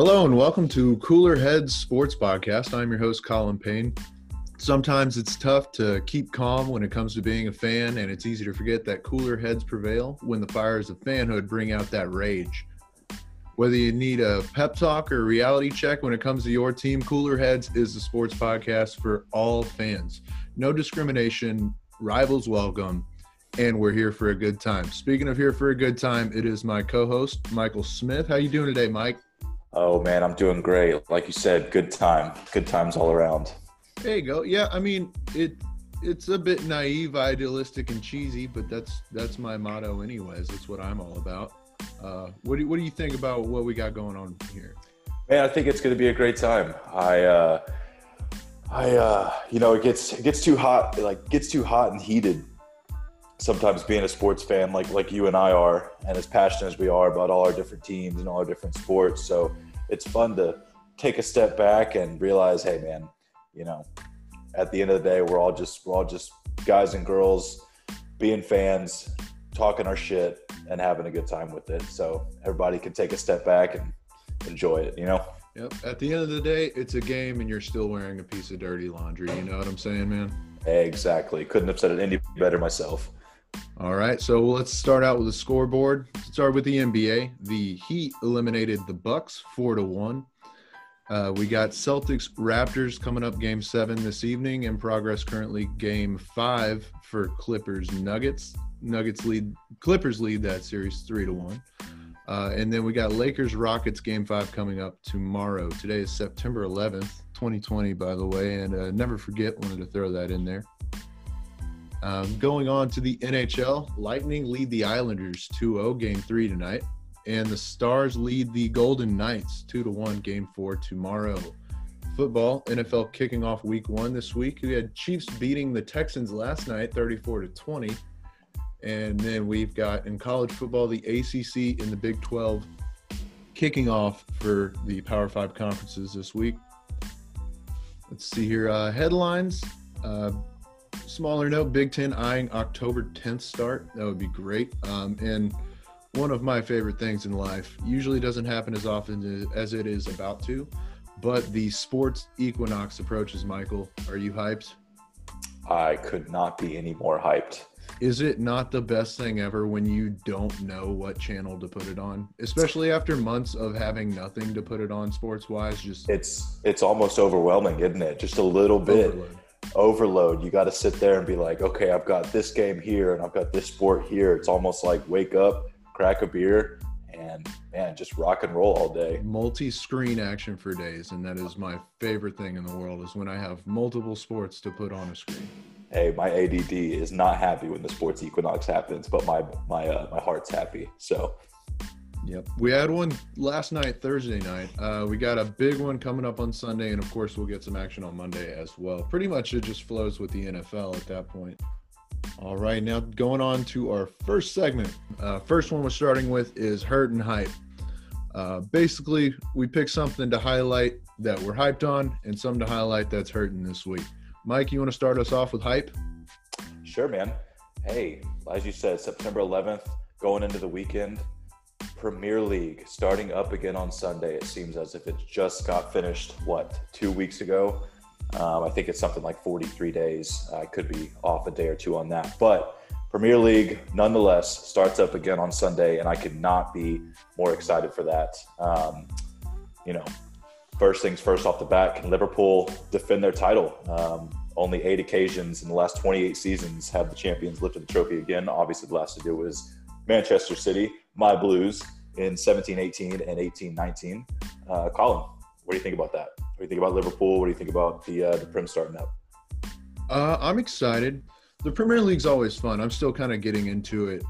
Hello and welcome to Cooler Heads Sports Podcast. I'm your host, Colin Payne. Sometimes it's tough to keep calm when it comes to being a fan, and it's easy to forget that cooler heads prevail when the fires of fanhood bring out that rage. Whether you need a pep talk or a reality check when it comes to your team, Cooler Heads is the sports podcast for all fans. No discrimination, rivals welcome, and we're here for a good time. Speaking of here for a good time, it is my co-host Michael Smith. How you doing today, Mike? Oh man, I'm doing great. Like you said, good time. Good times all around. There you go. Yeah, I mean it. It's a bit naive, idealistic, and cheesy, but that's that's my motto, anyways. That's what I'm all about. Uh, what do you, what do you think about what we got going on here? Man, I think it's going to be a great time. I, uh, I, uh, you know, it gets it gets too hot, it, like gets too hot and heated. Sometimes being a sports fan, like like you and I are, and as passionate as we are about all our different teams and all our different sports, so it's fun to take a step back and realize, hey, man, you know, at the end of the day, we're all just we're all just guys and girls being fans, talking our shit, and having a good time with it. So everybody can take a step back and enjoy it, you know? Yep. At the end of the day, it's a game and you're still wearing a piece of dirty laundry. You know what I'm saying, man? Exactly. Couldn't have said it any better myself. All right, so let's start out with the scoreboard. Let's start with the NBA. The Heat eliminated the Bucks four to one. Uh, we got Celtics Raptors coming up game seven this evening. In progress currently game five for Clippers Nuggets. Nuggets lead Clippers lead that series three to one. Uh, and then we got Lakers Rockets game five coming up tomorrow. Today is September 11th, 2020, by the way, and uh, never forget wanted to throw that in there. Um, going on to the NHL, Lightning lead the Islanders 2-0 game three tonight, and the Stars lead the Golden Knights two to one game four tomorrow. Football, NFL kicking off week one this week. We had Chiefs beating the Texans last night, 34 to 20. And then we've got in college football, the ACC and the Big 12 kicking off for the Power Five conferences this week. Let's see here. Uh, headlines. Uh, smaller note Big Ten eyeing October 10th start. That would be great. Um, and one of my favorite things in life usually doesn't happen as often as it is about to, but the sports equinox approaches, Michael. Are you hyped? I could not be any more hyped is it not the best thing ever when you don't know what channel to put it on especially after months of having nothing to put it on sports wise just it's it's almost overwhelming isn't it just a little bit overload, overload. you got to sit there and be like okay i've got this game here and i've got this sport here it's almost like wake up crack a beer and man just rock and roll all day multi-screen action for days and that is my favorite thing in the world is when i have multiple sports to put on a screen hey, my ADD is not happy when the sports equinox happens, but my my uh, my heart's happy. So. Yep. We had one last night, Thursday night. Uh, we got a big one coming up on Sunday, and of course, we'll get some action on Monday as well. Pretty much it just flows with the NFL at that point. All right, now going on to our first segment. Uh, first one we're starting with is Hurt and Hype. Uh, basically, we pick something to highlight that we're hyped on and something to highlight that's hurting this week. Mike, you want to start us off with hype? Sure, man. Hey, as you said, September 11th, going into the weekend, Premier League starting up again on Sunday. It seems as if it just got finished, what, two weeks ago? Um, I think it's something like 43 days. I could be off a day or two on that. But Premier League, nonetheless, starts up again on Sunday, and I could not be more excited for that. Um, you know, first things first off the bat, can Liverpool defend their title? Um, only eight occasions in the last 28 seasons have the champions lifted the trophy again. Obviously, the last to do was Manchester City, my Blues, in 17 18 and 18 19. Uh, Colin, what do you think about that? What do you think about Liverpool? What do you think about the, uh, the Prem starting up? Uh, I'm excited. The Premier League's always fun. I'm still kind of getting into it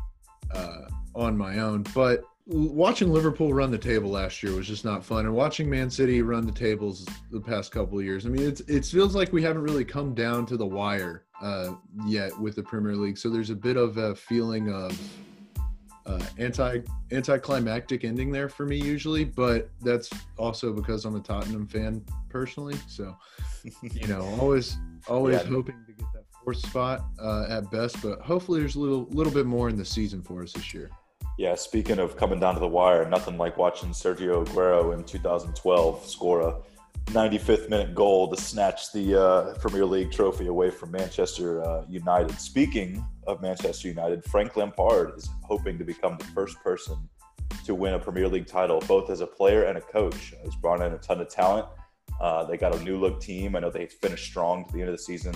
uh, on my own, but watching Liverpool run the table last year was just not fun, and watching Man City run the tables the past couple of years. I mean, it's it feels like we haven't really come down to the wire uh, yet with the Premier League. So there's a bit of a feeling of uh, anti anticlimactic ending there for me usually, but that's also because I'm a Tottenham fan personally. So you know, always always yeah. hoping to get that fourth spot uh, at best, but hopefully there's a little little bit more in the season for us this year. Yeah, speaking of coming down to the wire, nothing like watching Sergio Aguero in 2012 score a 95th minute goal to snatch the uh, Premier League trophy away from Manchester uh, United. Speaking of Manchester United, Frank Lampard is hoping to become the first person to win a Premier League title, both as a player and a coach. He's brought in a ton of talent. Uh, they got a new look team. I know they finished strong to the end of the season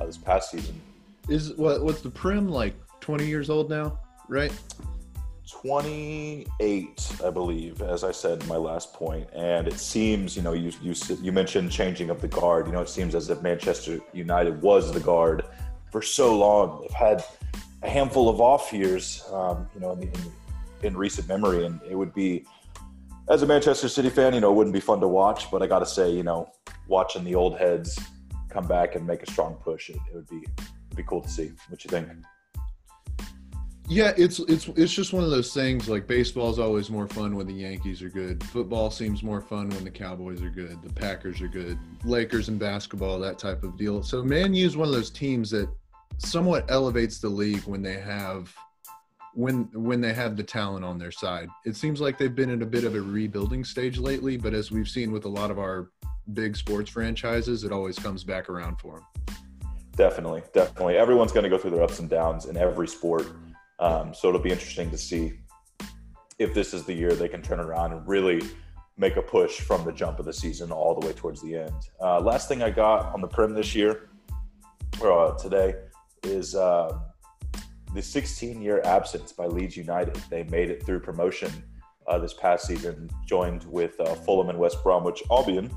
uh, this past season. Is what what's the Prem like? Twenty years old now, right? 28, I believe, as I said my last point. And it seems, you know, you, you, you mentioned changing of the guard. You know, it seems as if Manchester United was the guard for so long. They've had a handful of off years, um, you know, in, in, in recent memory. And it would be, as a Manchester City fan, you know, it wouldn't be fun to watch. But I got to say, you know, watching the old heads come back and make a strong push, it, it would be be cool to see. What you think? Yeah, it's it's it's just one of those things. Like baseball is always more fun when the Yankees are good. Football seems more fun when the Cowboys are good. The Packers are good. Lakers and basketball, that type of deal. So Man U is one of those teams that somewhat elevates the league when they have when when they have the talent on their side. It seems like they've been in a bit of a rebuilding stage lately, but as we've seen with a lot of our big sports franchises, it always comes back around for them. Definitely, definitely. Everyone's going to go through their ups and downs in every sport. Um, so it'll be interesting to see if this is the year they can turn around and really make a push from the jump of the season all the way towards the end. Uh, last thing I got on the Prem this year, or uh, today, is uh, the 16 year absence by Leeds United. They made it through promotion uh, this past season, joined with uh, Fulham and West Bromwich Albion.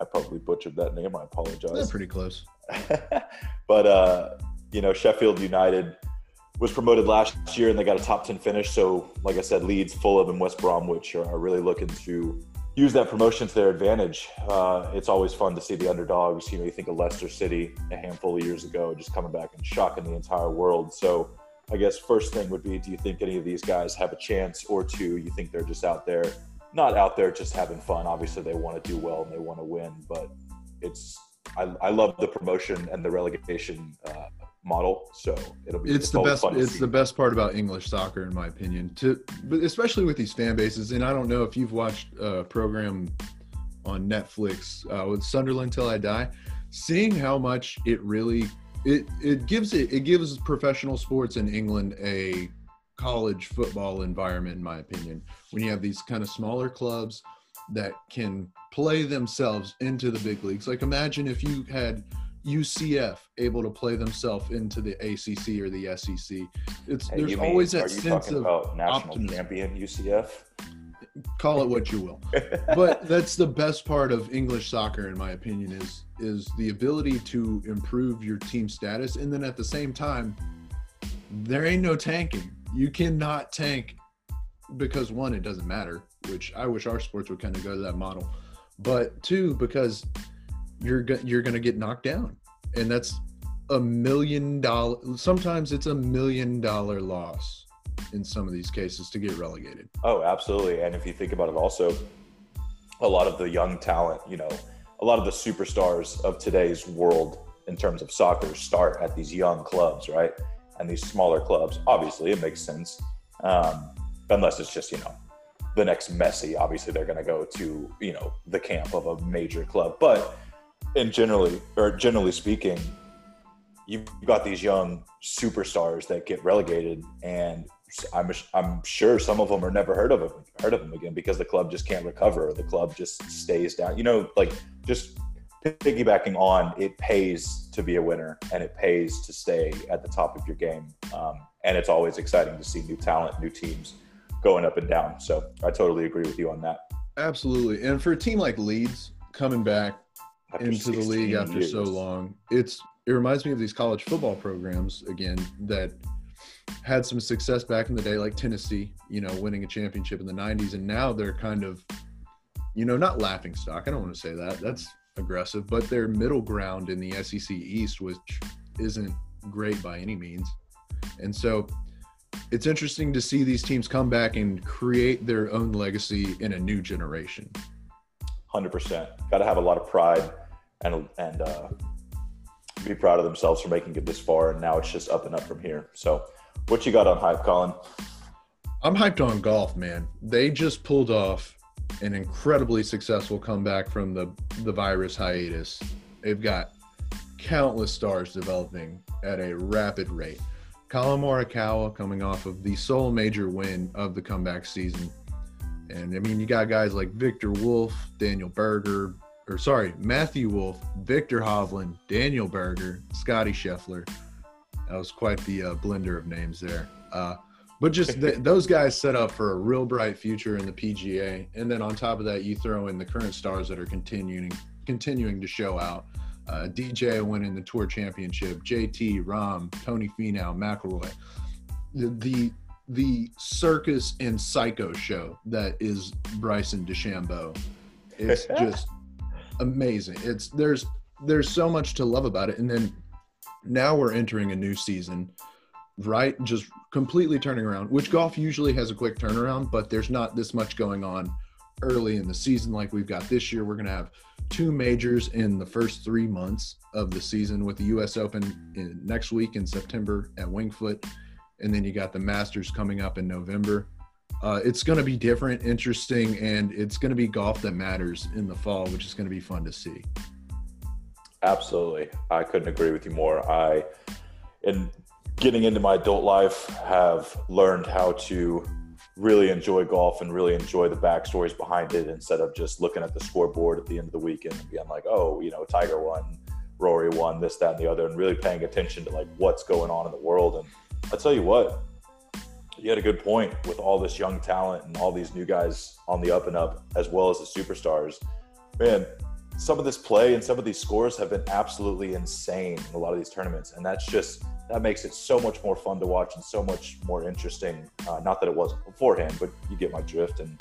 I probably butchered that name. I apologize. They're pretty close. but, uh, you know, Sheffield United was promoted last year and they got a top 10 finish. So, like I said, Leeds, Fulham, and West Bromwich are really looking to use that promotion to their advantage. Uh, it's always fun to see the underdogs. You know, you think of Leicester City a handful of years ago, just coming back and shocking the entire world. So, I guess first thing would be do you think any of these guys have a chance, or two, you think they're just out there, not out there just having fun? Obviously, they want to do well and they want to win, but it's I, I love the promotion and the relegation uh, model. So it'll be. It's the best. It's the best part about English soccer, in my opinion. To, but especially with these fan bases, and I don't know if you've watched a program on Netflix uh, with Sunderland till I die. Seeing how much it really it it gives it it gives professional sports in England a college football environment, in my opinion. When you have these kind of smaller clubs that can play themselves into the big leagues. Like imagine if you had UCF able to play themselves into the ACC or the SEC. It's hey, there's always that sense of national optimism. champion UCF. Call it what you will, but that's the best part of English soccer, in my opinion, is is the ability to improve your team status, and then at the same time, there ain't no tanking. You cannot tank because one, it doesn't matter, which I wish our sports would kind of go to that model, but two, because you're go- you're going to get knocked down, and that's a million dollar. Sometimes it's a million dollar loss in some of these cases to get relegated. Oh, absolutely. And if you think about it, also a lot of the young talent, you know, a lot of the superstars of today's world in terms of soccer start at these young clubs, right? And these smaller clubs. Obviously, it makes sense, um, unless it's just you know the next Messi. Obviously, they're going to go to you know the camp of a major club, but and generally, or generally speaking, you've got these young superstars that get relegated, and I'm I'm sure some of them are never heard of them, heard of them again because the club just can't recover. The club just stays down. You know, like just piggybacking on it pays to be a winner and it pays to stay at the top of your game. Um, and it's always exciting to see new talent, new teams going up and down. So I totally agree with you on that. Absolutely. And for a team like Leeds coming back into the league after years. so long. It's it reminds me of these college football programs again that had some success back in the day, like Tennessee, you know, winning a championship in the '90s, and now they're kind of, you know, not laughing stock. I don't want to say that. That's aggressive, but their middle ground in the SEC East, which isn't great by any means, and so it's interesting to see these teams come back and create their own legacy in a new generation. Hundred percent. Got to have a lot of pride and and uh, be proud of themselves for making it this far. And now it's just up and up from here. So, what you got on hype, Colin? I'm hyped on golf, man. They just pulled off an incredibly successful comeback from the the virus hiatus. They've got countless stars developing at a rapid rate. Collin Morikawa coming off of the sole major win of the comeback season. And I mean, you got guys like Victor Wolff, Daniel Berger, or sorry, Matthew Wolff, Viktor Hovland, Daniel Berger, Scotty Scheffler. That was quite the uh, blender of names there. Uh, but just th- those guys set up for a real bright future in the PGA, and then on top of that, you throw in the current stars that are continuing continuing to show out. Uh, DJ winning the Tour Championship, JT, Rahm, Tony Finau, McIlroy. The, the the circus and psycho show that is Bryson DeChambeau. It's just amazing. It's there's there's so much to love about it, and then now we're entering a new season right? Just completely turning around, which golf usually has a quick turnaround, but there's not this much going on early in the season like we've got this year. We're going to have two majors in the first three months of the season with the U.S. Open in, next week in September at Winged Foot. And then you got the Masters coming up in November. Uh, it's going to be different, interesting, and it's going to be golf that matters in the fall, which is going to be fun to see. Absolutely. I couldn't agree with you more. I, in getting into my adult life, have learned how to really enjoy golf and really enjoy the backstories behind it instead of just looking at the scoreboard at the end of the weekend and being like, oh, you know, Tiger won, Rory won, this, that, and the other, and really paying attention to like what's going on in the world. And I tell you what, you had a good point with all this young talent and all these new guys on the up and up, as well as the superstars. Man, some of this play and some of these scores have been absolutely insane in a lot of these tournaments, and that's just that makes it so much more fun to watch and so much more interesting. Uh, not that it wasn't beforehand, but you get my drift. And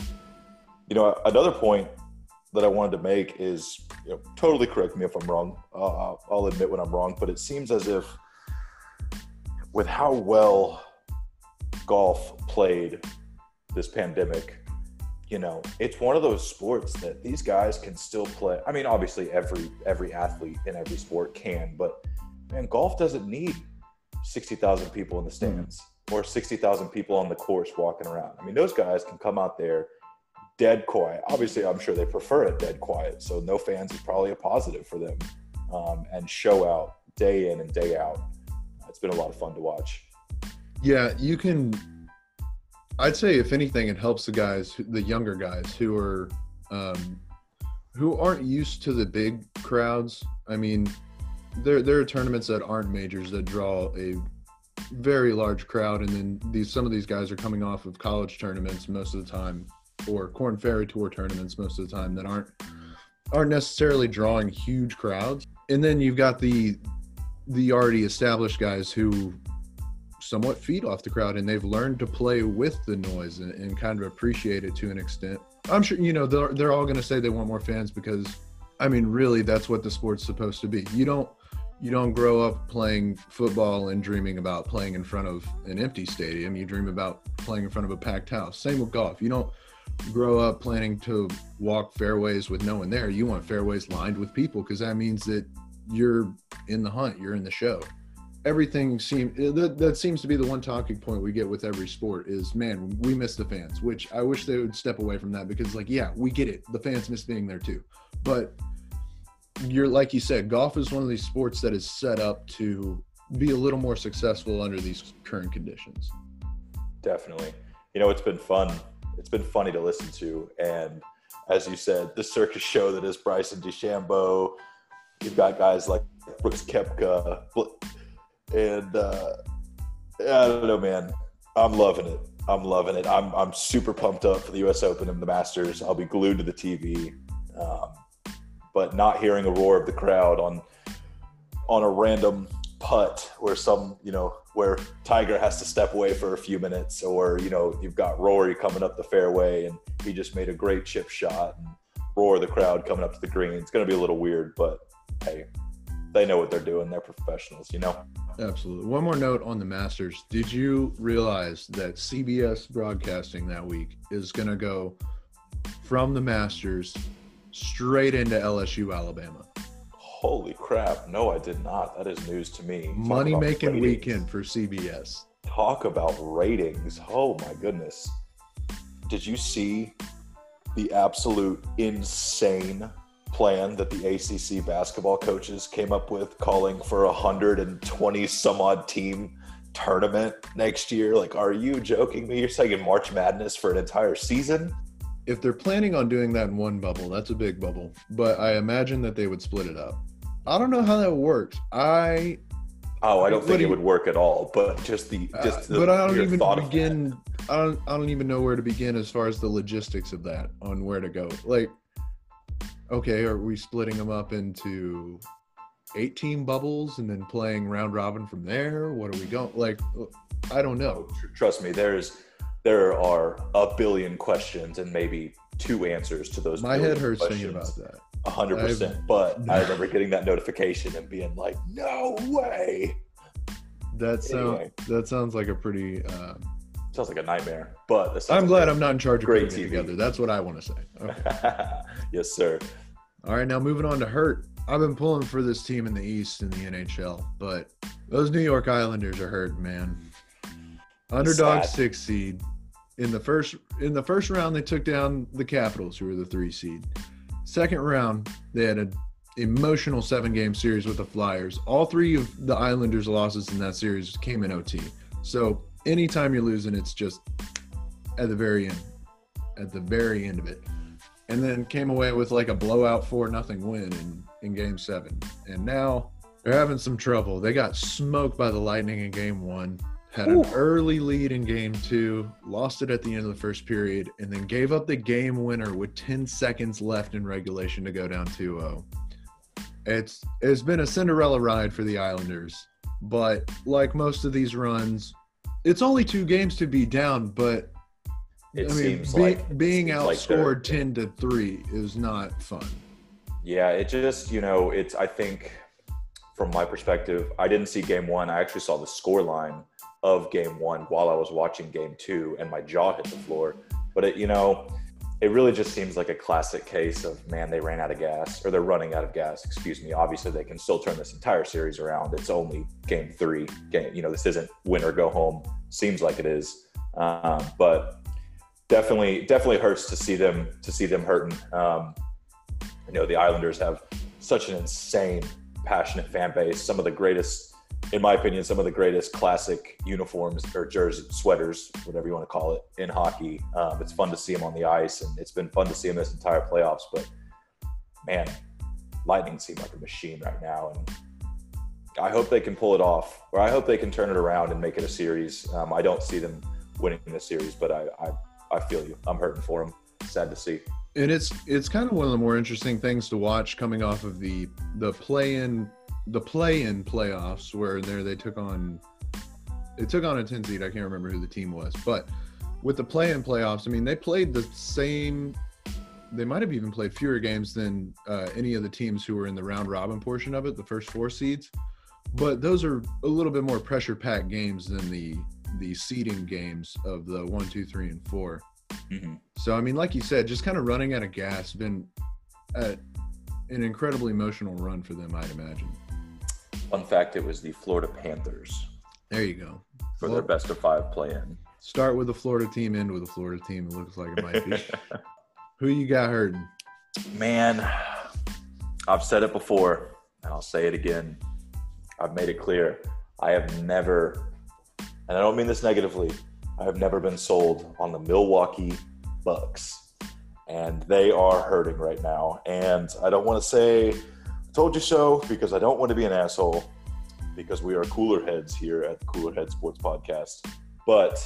you know, another point that I wanted to make is, you know, totally correct me if I'm wrong. Uh, I'll admit when I'm wrong, but it seems as if with how well golf played this pandemic you know, it's one of those sports that these guys can still play. I mean, obviously every every athlete in every sport can, but man, golf doesn't need 60,000 people in the mm-hmm. stands or 60,000 people on the course walking around. I mean, those guys can come out there dead quiet. Obviously, I'm sure they prefer it dead quiet. So no fans is probably a positive for them um, and show out day in and day out. It's been a lot of fun to watch. Yeah, you can I'd say if anything, it helps the guys, the younger guys who are, um, who aren't used to the big crowds. I mean, there there are tournaments that aren't majors that draw a very large crowd, and then these some of these guys are coming off of college tournaments most of the time, or Korn Ferry Tour tournaments most of the time that aren't aren't necessarily drawing huge crowds. And then you've got the the already established guys who somewhat feed off the crowd and they've learned to play with the noise and, and kind of appreciate it to an extent. I'm sure, you know, they're, they're all going to say they want more fans because, I mean, really, that's what the sport's supposed to be. You don't, you don't grow up playing football and dreaming about playing in front of an empty stadium. You dream about playing in front of a packed house. Same with golf. You don't grow up planning to walk fairways with no one there. You want fairways lined with people because that means that you're in the hunt, you're in the show. Everything seems that, that seems to be the one talking point we get with every sport is man we miss the fans which i wish they would step away from that because like yeah we get it. The fans miss being there too. But you're like you said golf is one of these sports that is set up to be a little more successful under these current conditions. Definitely. You know it's been fun. It's been funny to listen to. And as you said the circus show that is bryson DeChambeau you've got guys like brooks koepka and uh, I don't know, man. I'm loving it. I'm loving it. I'm I'm super pumped up for the U.S. Open and the Masters. I'll be glued to the TV, um, but not hearing a roar of the crowd on on a random putt where some you know where Tiger has to step away for a few minutes, or you know you've got Rory coming up the fairway and he just made a great chip shot and roar the crowd coming up to the green. It's going to be a little weird, but hey, they know what they're doing. They're professionals, you know. Absolutely. One more note on the Masters. Did you realize that CBS broadcasting that week is going to go from the Masters straight into LSU, Alabama? Holy crap. No, I did not. That is news to me. Money making weekend for CBS. talk about ratings. Oh my goodness. Did you see the absolute insane plan that the ACC basketball coaches came up with calling for a 120 some odd team tournament next year? Like, are you joking me? You're saying March Madness for an entire season? If they're planning on doing that in one bubble, that's a big bubble. But I imagine that they would split it up. I don't know how that works. I Oh, I don't think it would work at all. But just the uh, just the, but I don't even begin. I don't I don't even know where to begin as far as the logistics of that on where to go. Like, okay, are we splitting them up into 18 bubbles and then playing round robin from there? What are we going? Like, I don't know. Trust me, there's there are a billion questions and maybe two answers to those. My head hurts thinking about that. A hundred percent. But I remember getting that notification and being like, "No way." That sounds anyway. that sounds like a pretty. Uh, sounds like a nightmare. But I'm glad I'm not in charge of great putting TV. together. That's what I want to say. Okay. yes, sir. All right, now moving on to hurt. I've been pulling for this team in the East in the NHL, but those New York Islanders are hurt, man. Underdog Sad. six seed. In the first in the first round, they took down the Capitals, who were the three seed. Second round, they had an emotional seven game series with the Flyers. All three of the Islanders' losses in that series came in OT. So anytime you're losing, it's just at the very end, at the very end of it. And then came away with like a blowout four nothing win in, in game seven. And now they're having some trouble. They got smoked by the Lightning in game one had an early lead in game two, lost it at the end of the first period, and then gave up the game winner with 10 seconds left in regulation to go down 2 0. It's, it's been a Cinderella ride for the Islanders, but like most of these runs, it's only two games to be down, but it I mean, be, like, being outscored like 10 to 3 is not fun. Yeah, it just, you know, it's, I think from my perspective, I didn't see game one. I actually saw the score line of game one while I was watching game two, and my jaw hit the floor. But it, you know, it really just seems like a classic case of man, they ran out of gas, or they're running out of gas. Excuse me. Obviously, they can still turn this entire series around. It's only game three. Game, you know, this isn't win or go home. Seems like it is, um, but definitely, definitely hurts to see them to see them hurting. Um, you know, the Islanders have such an insane, passionate fan base. Some of the greatest in my opinion, some of the greatest classic uniforms or jerseys, sweaters, whatever you want to call it, in hockey. Um, it's fun to see them on the ice, and it's been fun to see them this entire playoffs. But man, Lightning seem like a machine right now, and I hope they can pull it off, or I hope they can turn it around and make it a series. Um, I don't see them winning the series, but I, I, I feel you. I'm hurting for them. Sad to see. And it's it's kind of one of the more interesting things to watch coming off of the the play in the play-in playoffs where there they took on it took on a 10 seed. I can't remember who the team was, but with the play-in playoffs, I mean they played the same. They might have even played fewer games than uh, any of the teams who were in the round robin portion of it, the first four seeds. But those are a little bit more pressure-packed games than the the seeding games of the one, two, three, and 4 mm-hmm. So I mean, like you said, just kind of running out of gas. Been at an incredibly emotional run for them, I'd imagine. Fun fact: It was the Florida Panthers. There you go. For well, their best of five play-in. Start with the Florida team, end with the Florida team. It looks like it might be. Who you got hurting? Man, I've said it before, and I'll say it again. I've made it clear. I have never, and I don't mean this negatively, I have never been sold on the Milwaukee Bucks. And they are hurting right now. And I don't want to say told you so because I don't want to be an asshole because we are cooler heads here at the Cooler Head Sports Podcast. But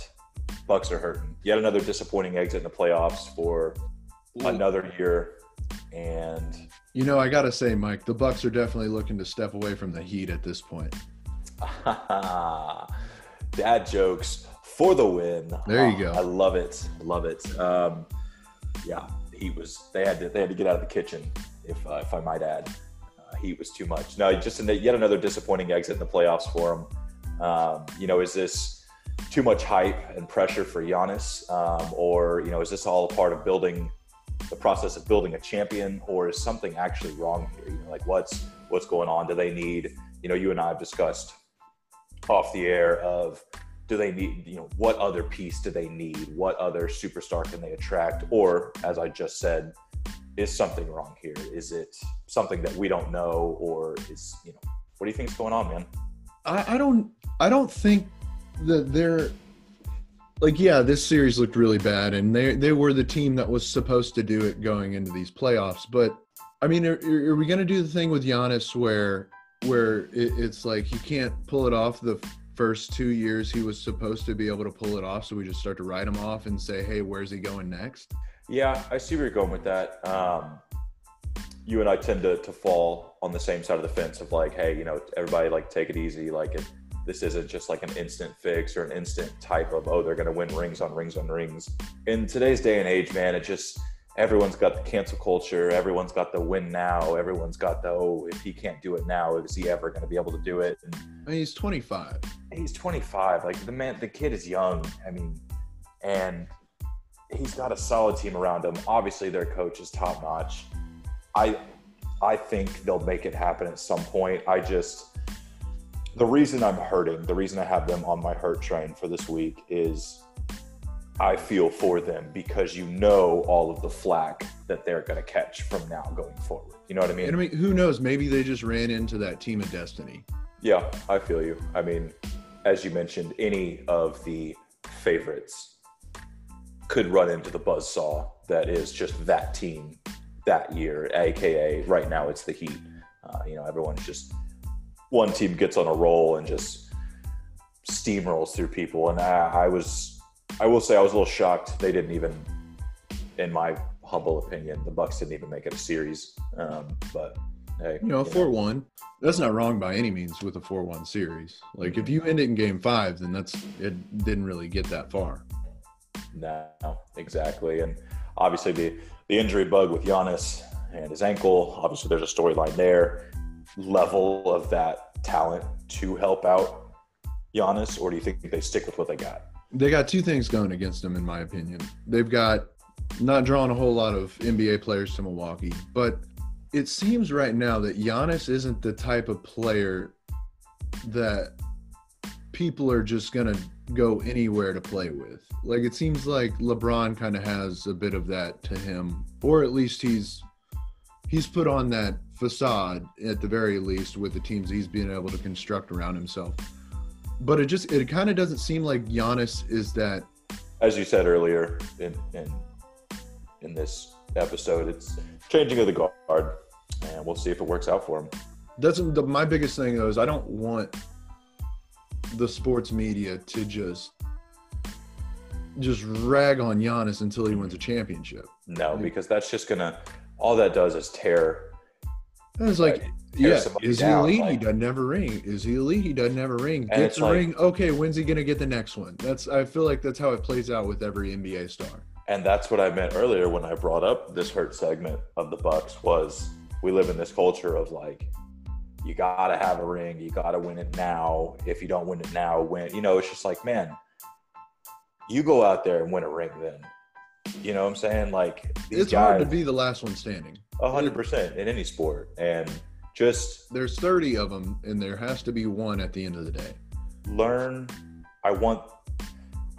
Bucks are hurting. Yet another disappointing exit in the playoffs for Ooh. another year. And you know, I gotta say, Mike, the Bucks are definitely looking to step away from the Heat at this point. Dad jokes for the win. There you go. I love it. Love it. Um, yeah, he was they had to they had to get out of the kitchen, if uh, if I might add heat was too much. No, just in yet another disappointing exit in the playoffs for him. Um, you know, is this too much hype and pressure for Giannis, um, or you know, is this all part of building the process of building a champion, or is something actually wrong here? You know, like what's what's going on? Do they need? You know, you and I have discussed off the air of do they need? You know, what other piece do they need? What other superstar can they attract? Or, as I just said, is something wrong here? Is it something that we don't know, or is you know, what do you think is going on, man? I, I don't I don't think that they're like yeah this series looked really bad and they they were the team that was supposed to do it going into these playoffs but I mean are, are we gonna do the thing with Giannis where where it, it's like he can't pull it off the first two years he was supposed to be able to pull it off so we just start to write him off and say hey where's he going next yeah I see where you're going with that um you and I tend to, to fall on the same side of the fence of like, hey, you know, everybody like take it easy. Like it, this isn't just like an instant fix or an instant type of, oh, they're going to win rings on rings on rings. In today's day and age, man, it just, everyone's got the cancel culture. Everyone's got the win now. Everyone's got the, oh, if he can't do it now, is he ever going to be able to do it? And I mean, he's 25. He's 25. Like the man, the kid is young. I mean, and he's got a solid team around him. Obviously, their coach is top notch I I think they'll make it happen at some point. I just the reason I'm hurting, the reason I have them on my hurt train for this week is I feel for them because you know all of the flack that they're going to catch from now going forward. You know what I mean? And I mean, who knows? Maybe they just ran into that team of destiny. Yeah, I feel you. I mean, as you mentioned, any of the favorites could run into the buzz saw that is just that team that year, aka right now it's the Heat. Uh, you know, everyone's just one team gets on a roll and just steamrolls through people. And I, I was, I will say, I was a little shocked they didn't even, in my humble opinion, the Bucks didn't even make it a series. Um, but hey, you know, a four one. That's not wrong by any means with a four one series. Like if you end it in game five, then that's it didn't really get that far. No, exactly. And obviously the the injury bug with Giannis and his ankle. Obviously, there's a storyline there. Level of that talent to help out Giannis, or do you think they stick with what they got? They got two things going against them, in my opinion. They've got not drawing a whole lot of NBA players to Milwaukee, but it seems right now that Giannis isn't the type of player that people are just going to go anywhere to play with. Like it seems like LeBron kind of has a bit of that to him, or at least he's he's put on that facade at the very least with the teams he's been able to construct around himself. But it just it kind of doesn't seem like Giannis is that. As you said earlier in in in this episode, it's changing of the guard, and we'll see if it works out for him. That's the, my biggest thing though is I don't want the sports media to just just rag on Giannis until he wins a championship. No, because that's just gonna all that does is tear. it's like, uh, yeah, is he elite? Like, he doesn't have a ring. Is he elite? He doesn't have a ring. Gets a like, ring. Okay, when's he gonna get the next one? That's I feel like that's how it plays out with every NBA star. And that's what I meant earlier when I brought up this hurt segment of the Bucks was we live in this culture of like you gotta have a ring, you gotta win it now. If you don't win it now, win. You know, it's just like man, you go out there and win a ring then. You know what I'm saying? Like it's guys, hard to be the last one standing. hundred percent in any sport. And just there's 30 of them and there has to be one at the end of the day. Learn I want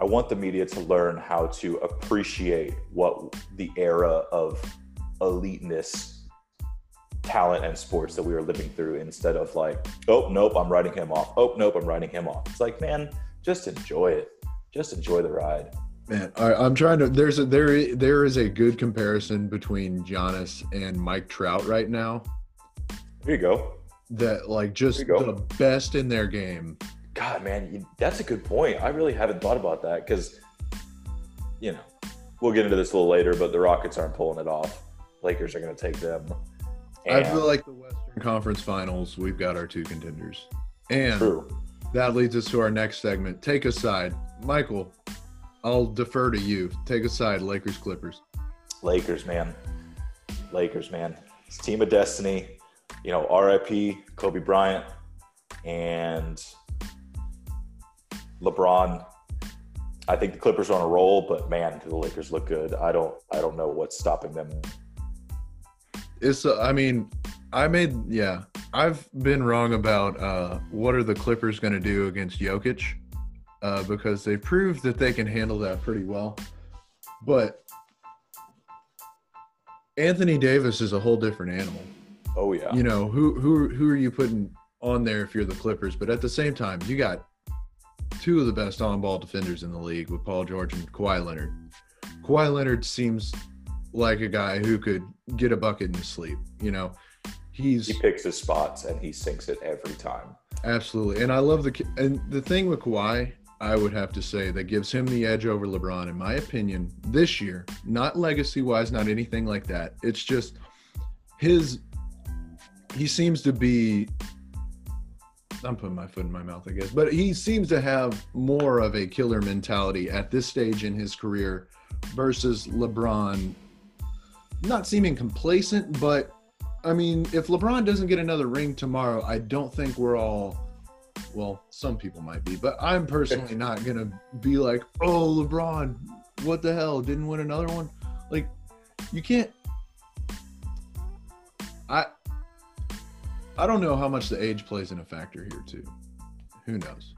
I want the media to learn how to appreciate what the era of eliteness talent and sports that we are living through instead of like, oh nope, I'm writing him off. Oh nope, I'm writing him off. It's like, man, just enjoy it just enjoy the ride. Man, I, am trying to. There's a there there is a good comparison between Giannis and Mike Trout right now. There you go. That like just the best in their game. God, man, you, that's a good point. I really haven't thought about that because, you know, we'll get into this a little later, but the Rockets aren't pulling it off. Lakers are going to take them. And I feel like the Western Conference Finals, we've got our two contenders, and true. that leads us to our next segment. Take a side. Michael, I'll defer to you. Take a side, Lakers Clippers. Lakers, man. Lakers, man. It's team of destiny. You know, RIP, Kobe Bryant, and LeBron. I think the Clippers are on a roll, but man, the Lakers look good. I don't I don't know what's stopping them. It's uh, I mean, I made yeah, I've been wrong about uh what are the Clippers going to do against Jokic uh, because they've proved that they can handle that pretty well. But Anthony Davis is a whole different animal. Oh yeah. You know who who who are you putting on there if you're the Clippers? But at the same time, you got two of the best on-ball defenders in the league with Paul George and Kawhi Leonard. Kawhi Leonard seems like a guy who could get a bucket in his sleep. You know, he's he picks his spots and he sinks it every time. Absolutely, and I love the and the thing with Kawhi, I would have to say that gives him the edge over LeBron, in my opinion, this year. Not legacy wise, not anything like that. It's just his. He seems to be. I'm putting my foot in my mouth, I guess, but he seems to have more of a killer mentality at this stage in his career versus LeBron. Not seeming complacent, but I mean, if LeBron doesn't get another ring tomorrow, I don't think we're all well, some people might be, but I'm personally not going to be like, "Oh, LeBron, what the hell? Didn't win another one?" Like you can't I I don't know how much the age plays in a factor here too. Who knows?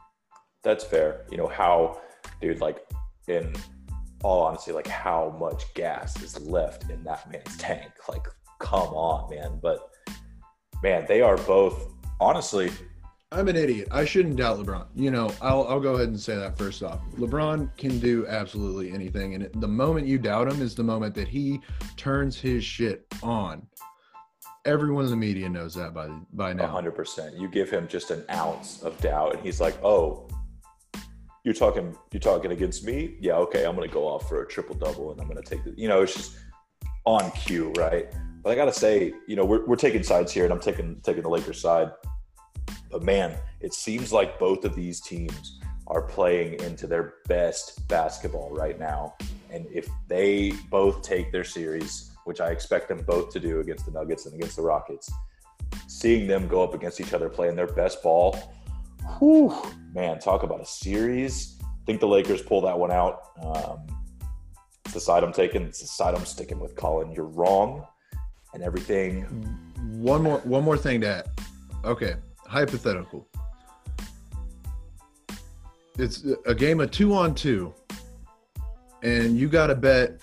That's fair. You know how dude like in all honesty like how much gas is left in that man's tank. Like come on, man. But man, they are both honestly. I'm an idiot. I shouldn't doubt LeBron. You know, I'll, I'll go ahead and say that first off. LeBron can do absolutely anything. And the moment you doubt him is the moment that he turns his shit on. Everyone in the media knows that by by now. 100%. You give him just an ounce of doubt, and he's like, oh, you're talking you're talking against me yeah okay i'm gonna go off for a triple double and i'm gonna take the you know it's just on cue right but I gotta say, you know, we're, we're taking sides here, and I'm taking taking the Lakers side. But man, it seems like both of these teams are playing into their best basketball right now. And if they both take their series, which I expect them both to do against the Nuggets and against the Rockets, seeing them go up against each other playing their best ball, whew, man, talk about a series. I think the Lakers pull that one out. Um, it's the side I'm taking. It's the side I'm sticking with, Colin. You're wrong and everything. One more one more thing to add. Okay, hypothetical. It's a game of two on two, and you got to bet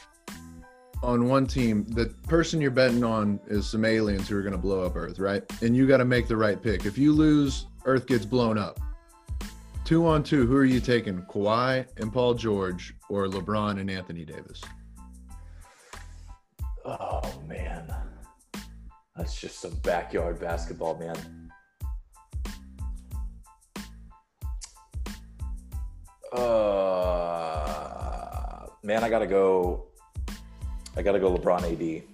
on one team. The person you're betting on is some aliens who are going to blow up Earth, right? And you got to make the right pick. If you lose, Earth gets blown up. Two on two, who are you taking? Kawhi and Paul George, or LeBron and Anthony Davis? Oh man. That's just some backyard basketball, man. Uh, man, I gotta go. I gotta go LeBron AD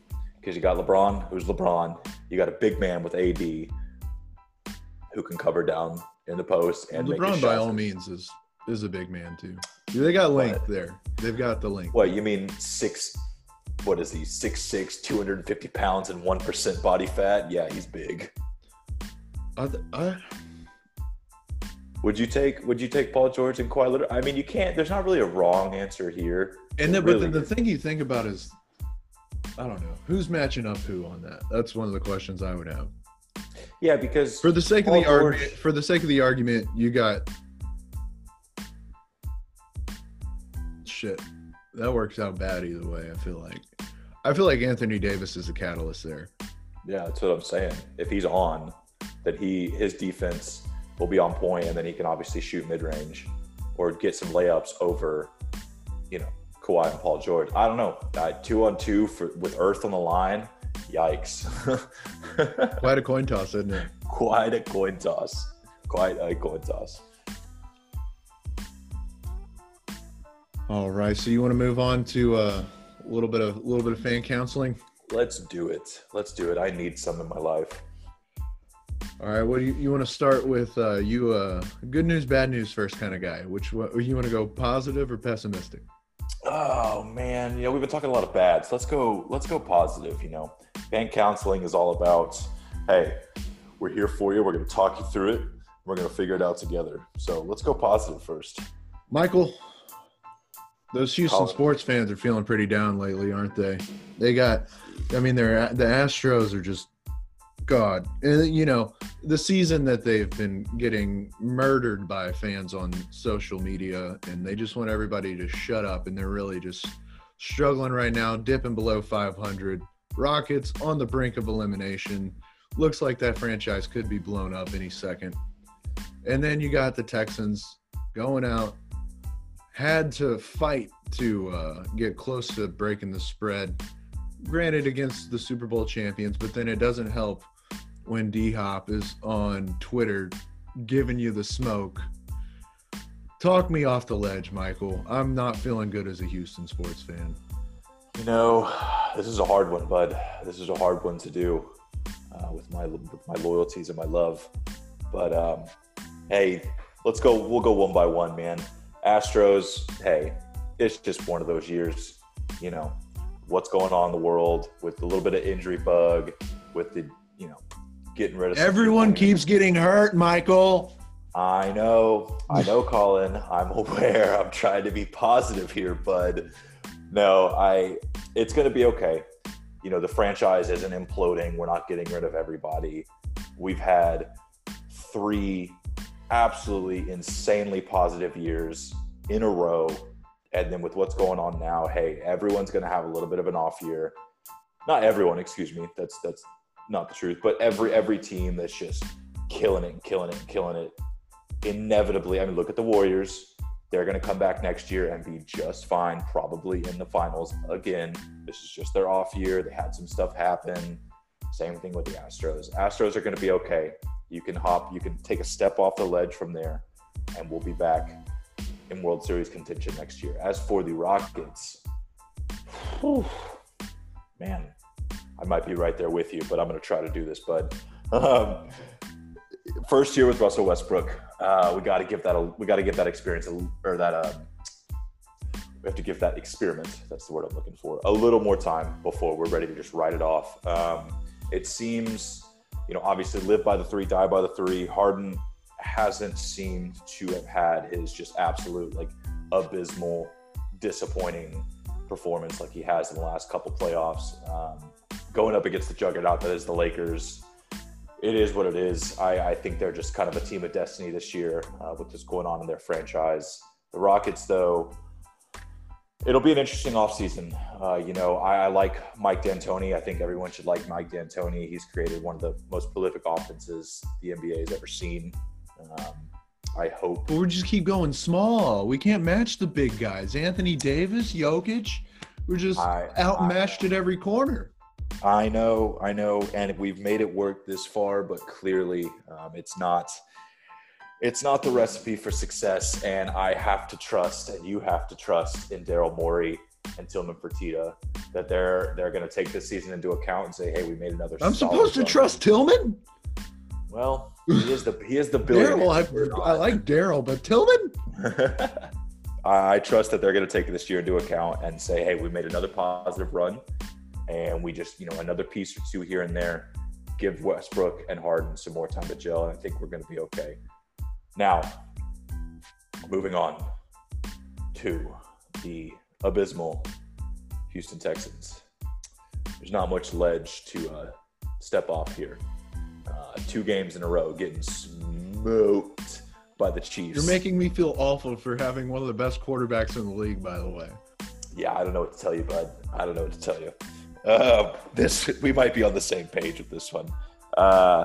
because you got LeBron, who's LeBron. You got a big man with AD who can cover down in the post and LeBron, by all means, is is a big man too. They got length there. They've got the length. What you mean six what is he 6'6 250 pounds and 1% body fat yeah he's big I, I, would you take would you take paul george and Kawhi Leonard? i mean you can't there's not really a wrong answer here and then, really. but the, the thing you think about is i don't know who's matching up who on that that's one of the questions i would have yeah because for the sake paul of the George, argument for the sake of the argument you got shit that works out bad either way. I feel like. I feel like Anthony Davis is a catalyst there. Yeah, that's what I'm saying. If he's on, that he his defense will be on point, and then he can obviously shoot mid range or get some layups over, you know, Kawhi and Paul George. I don't know. Uh, two on two for with Earth on the line. Yikes! Quite a coin toss, isn't it? Quite a coin toss. Quite a coin toss. All right. So you want to move on to uh, a little bit of a little bit of fan counseling? Let's do it. Let's do it. I need some in my life. All right. Well, you, you want to start with? Uh, you uh, good news, bad news first kind of guy. Which what you want to go positive or pessimistic? Oh man, you know we've been talking a lot of bads. Let's go. Let's go positive. You know, bank counseling is all about. Hey, we're here for you. We're going to talk you through it. We're going to figure it out together. So let's go positive first. Michael, those Houston sports fans are feeling pretty down lately, aren't they? They got, I mean, they're the Astros are just God, and you know the season that they've been getting murdered by fans on social media, and they just want everybody to shut up, and they're really just struggling right now, dipping below 500. Rockets on the brink of elimination. Looks like that franchise could be blown up any second. And then you got the Texans going out, had to fight to uh, get close to breaking the spread. Granted, against the Super Bowl champions, but then it doesn't help when D Hop is on Twitter giving you the smoke. Talk me off the ledge, Michael. I'm not feeling good as a Houston sports fan. You know, this is a hard one, bud. This is a hard one to do uh, with my with my loyalties and my love. But um, hey, let's go. We'll go one by one, man. Astros. Hey, it's just one of those years. You know, what's going on in the world with a little bit of injury bug, with the you know getting rid of. Everyone keeps getting hurt, Michael. I know, I know, Colin. I'm aware. I'm trying to be positive here, bud. No, I. It's going to be okay. You know, the franchise isn't imploding. We're not getting rid of everybody. We've had three absolutely insanely positive years in a row. And then with what's going on now, hey, everyone's going to have a little bit of an off year. Not everyone, excuse me. That's that's not the truth, but every every team that's just killing it, killing it, killing it. Inevitably, I mean, look at the Warriors. They're going to come back next year and be just fine, probably in the finals again. This is just their off year. They had some stuff happen. Same thing with the Astros. Astros are going to be okay. You can hop, you can take a step off the ledge from there, and we'll be back in World Series contention next year. As for the Rockets, whew, man, I might be right there with you, but I'm going to try to do this, bud. Um, first year with Russell Westbrook, uh, we got to give that a, we got to give that experience a, or that um, we have to give that experiment. That's the word I'm looking for. A little more time before we're ready to just write it off. Um, it seems, you know, obviously live by the three, die by the three. Harden hasn't seemed to have had his just absolute like abysmal, disappointing performance like he has in the last couple playoffs. Um, going up against the juggernaut that is the Lakers, it is what it is. I, I think they're just kind of a team of destiny this year uh, with what's going on in their franchise. The Rockets, though, it'll be an interesting offseason. Uh, you know, I, I, like Mike D'Antoni. I think everyone should like Mike D'Antoni. He's created one of the most prolific offenses the NBA has ever seen. Um, I hope. But we just keep going small. We can't match the big guys. Anthony Davis, Jokic. We're just I, outmatched I, at every corner. I know, I know, and we've made it work this far, but clearly, um, it's not. It's not the recipe for success, and I have to trust, and you have to trust in Daryl Morey and Tillman Fertitta that they're they're going to take this season into account and say, "Hey, we made another." I'm supposed to trust Tillman. Well, he is the he is the billionaire. Daryl, I, I like Daryl, but Tillman. I trust that they're going to take this year into account and say, "Hey, we made another positive run and we just you know another piece or two here and there give Westbrook and Harden some more time to gel, and I think we're going to be okay. Now, moving on to the abysmal Houston Texans. There's not much ledge to uh, step off here. Uh, two games in a row getting smoked by the Chiefs. You're making me feel awful for having one of the best quarterbacks in the league, by the way. Yeah, I don't know what to tell you, bud. I don't know what to tell you. Uh, this we might be on the same page with this one. Uh,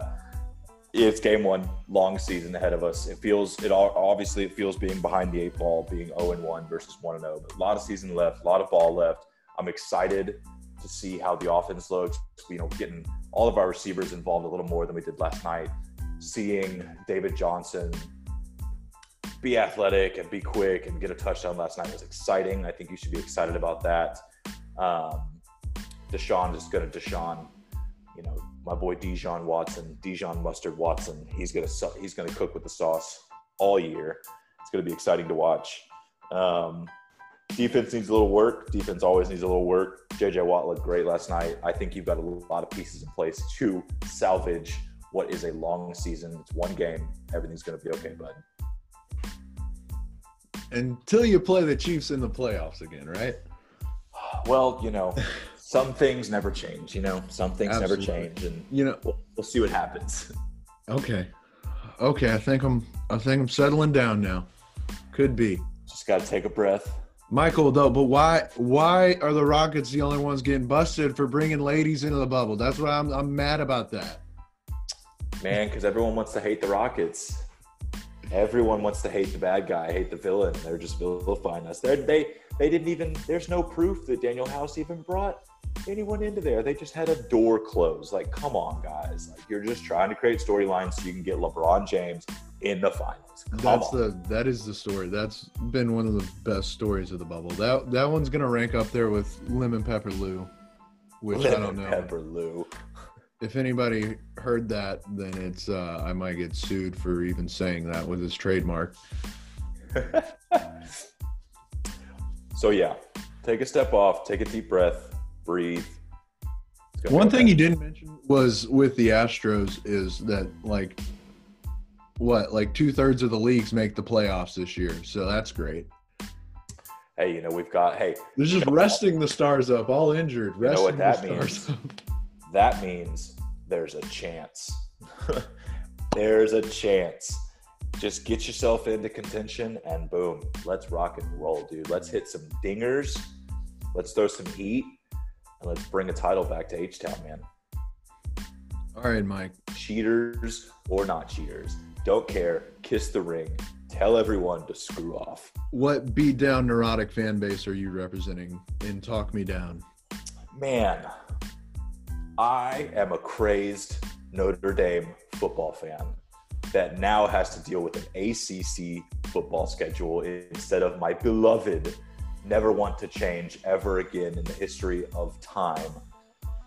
it's game one, long season ahead of us. It feels it all obviously it feels being behind the eight ball, being 0 and 1 versus 1 and 0. But a lot of season left, a lot of ball left. I'm excited to see how the offense looks. You know, getting all of our receivers involved a little more than we did last night. Seeing David Johnson be athletic and be quick and get a touchdown last night was exciting. I think you should be excited about that. Um, Deshaun is going to Deshaun. You know, my boy Dijon Watson, Dijon Mustard Watson. He's gonna he's gonna cook with the sauce all year. It's gonna be exciting to watch. Um, defense needs a little work. Defense always needs a little work. JJ Watt looked great last night. I think you've got a lot of pieces in place to salvage what is a long season. It's one game. Everything's gonna be okay, bud. Until you play the Chiefs in the playoffs again, right? Well, you know, some things never change. You know, some things Absolutely. never change, and You know, we'll, we'll see what happens. okay, okay. I think I'm. I think I'm settling down now. Could be. Just got to take a breath. Michael, though, but why why are the Rockets the only ones getting busted for bringing ladies into the bubble? That's what I'm I'm mad about that. Man, because everyone wants to hate the Rockets. Everyone wants to hate the bad guy, hate the villain. They're just vilifying us. They're, they they didn't even. There's no proof that Danuel House even brought anyone into there. They just had a door closed. Like, come on, guys. Like, you're just trying to create storylines so you can get LeBron James in the finals. Come That's on. the that is the story. That's been one of the best stories of the bubble. That that one's gonna rank up there with Lemon Pepper Lou, which I don't know. Pepper Lou. If anybody heard that, then it's uh, I might get sued for even saying that with his trademark. So yeah, take a step off, take a deep breath, breathe. It's gonna be One thing you didn't mention was with the Astros is that like what like two thirds of the leagues make the playoffs this year, so that's great. Hey, you know we've got. Hey, They're just resting the stars up, all injured. know what that the means? that means there's a chance. there's a chance. Just get yourself into contention and boom, let's rock and roll, dude. Let's hit some dingers. Let's throw some heat and let's bring a title back to H Town, man. All right, Mike. Cheaters or not cheaters, don't care. Kiss the ring. Tell everyone to screw off. What beat down neurotic fan base are you representing in Talk Me Down? Man, I am a crazed Notre Dame football fan that now has to deal with an ACC football schedule instead of my beloved, never want to change ever again in the history of time,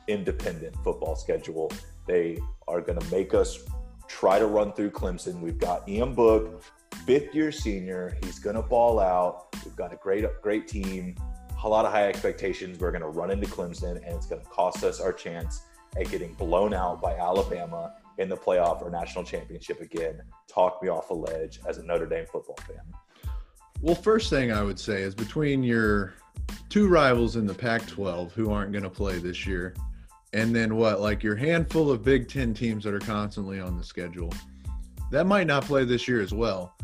independent football schedule. They are going to make us try to run through Clemson. We've got Ian Book, fifth year senior. He's going to ball out. We've got a great, great team a lot of high expectations. We're going to run into Clemson, and it's going to cost us our chance at getting blown out by Alabama in the playoff or national championship again. Talk me off a ledge as a Notre Dame football fan. Well, first thing I would say is between your two rivals in the Pac 12 who aren't going to play this year, and then what, like your handful of Big Ten teams that are constantly on the schedule, that might not play this year as well.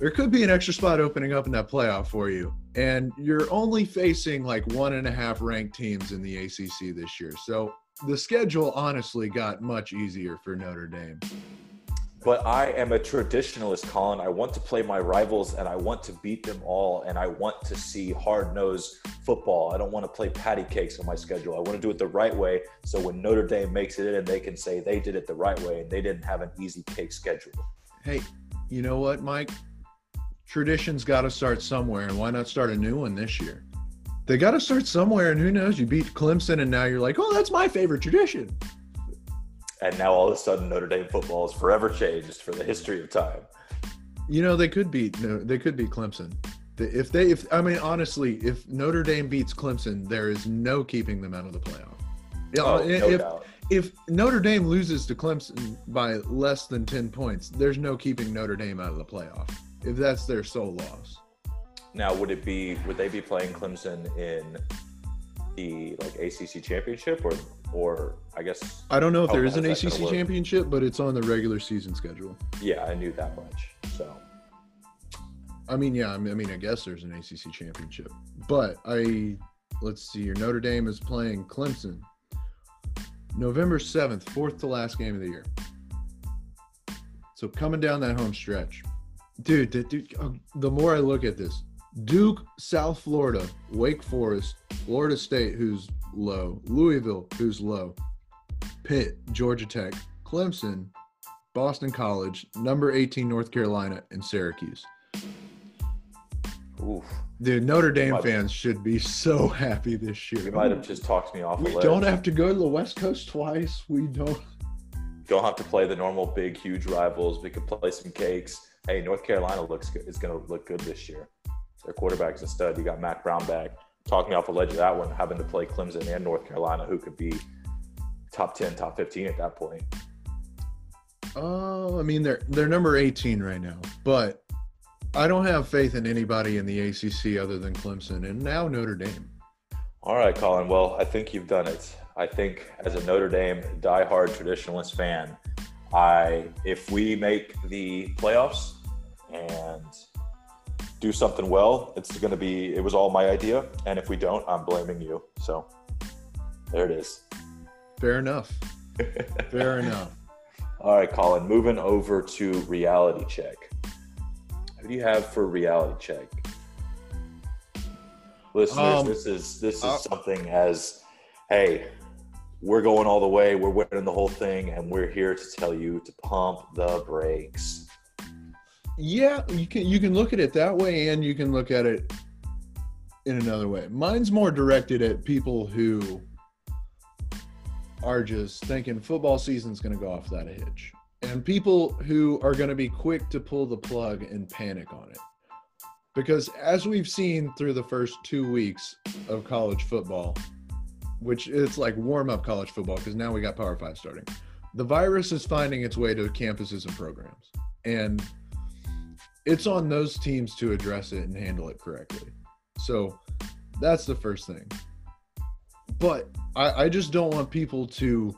There could be an extra spot opening up in that playoff for you. And you're only facing like one and a half ranked teams in the ACC this year. So the schedule honestly got much easier for Notre Dame. But I am a traditionalist, Colin. I want to play my rivals and I want to beat them all. And I want to see hard nosed football. I don't want to play patty cakes on my schedule. I want to do it the right way. So when Notre Dame makes it in, they can say they did it the right way and they didn't have an easy cake schedule. Hey, you know what, Mike? Tradition's got to start somewhere, and why not start a new one this year? They got to start somewhere, and who knows? You beat Clemson, and now you're like, oh, that's my favorite tradition. And now all of a sudden, Notre Dame football is forever changed for the history of time. You know, they could beat no, they could beat Clemson. If they, if I mean, honestly, if Notre Dame beats Clemson, there is no keeping them out of the playoff. Yeah, Oh, no if, doubt. if Notre Dame loses to Clemson by less than ten points, there's no keeping Notre Dame out of the playoff. If that's their sole loss. Now, would it be? Would they be playing Clemson in the like ACC championship, or or I guess? I don't know if Oh, there is an how's that gonna ACC championship, but it's on the regular season schedule. Yeah, I knew that much. So I mean, yeah, I mean, I mean, I guess there's an ACC championship, but I let's see your Notre Dame is playing Clemson November seventh, fourth to last game of the year. So coming down that home stretch, dude. The, dude uh, the more I look at this, Duke, South Florida, Wake Forest, Florida State, who's low, Louisville, who's low, Pitt, Georgia Tech, Clemson, Boston College, number 18 North Carolina, and Syracuse. Oof. Dude, Notre Dame fans should be so happy this year. You might have just talked me off. we don't have to go to the West Coast twice. We don't. don't have to play the normal big, huge rivals. We could play some cakes. Hey, North Carolina looks good. Is going to look good this year. Their quarterback is a stud. You got Mack Brown back. Talking off the ledge of that one, having to play Clemson and North Carolina, who could be top ten, top fifteen at that point. Oh, I mean they're they're number 18 right now, but I don't have faith in anybody in the ACC other than Clemson and now Notre Dame. All right, Colin. Well, I think you've done it. I think as a Notre Dame diehard traditionalist fan, I if we make the playoffs and do something well, it's going to be it was all my idea, and if we don't, I'm blaming you. So there it is. Fair enough. Fair enough. All right, Colin. Moving over to reality check. Who do you have for reality check? Listeners, um, this is this is uh, something as hey, we're going all the way, we're winning the whole thing, and we're here to tell you to pump the brakes. Yeah, you can you can look at it that way, and you can look at it in another way. Mine's more directed at people who are just thinking football season's going to go off that hitch, and people who are going to be quick to pull the plug and panic on it. Because as we've seen through the first two weeks of college football, which it's like warm up college football because now we got Power Five starting. The virus is finding its way to campuses and programs, and it's on those teams to address it and handle it correctly. So that's the first thing. But I, I just don't want people to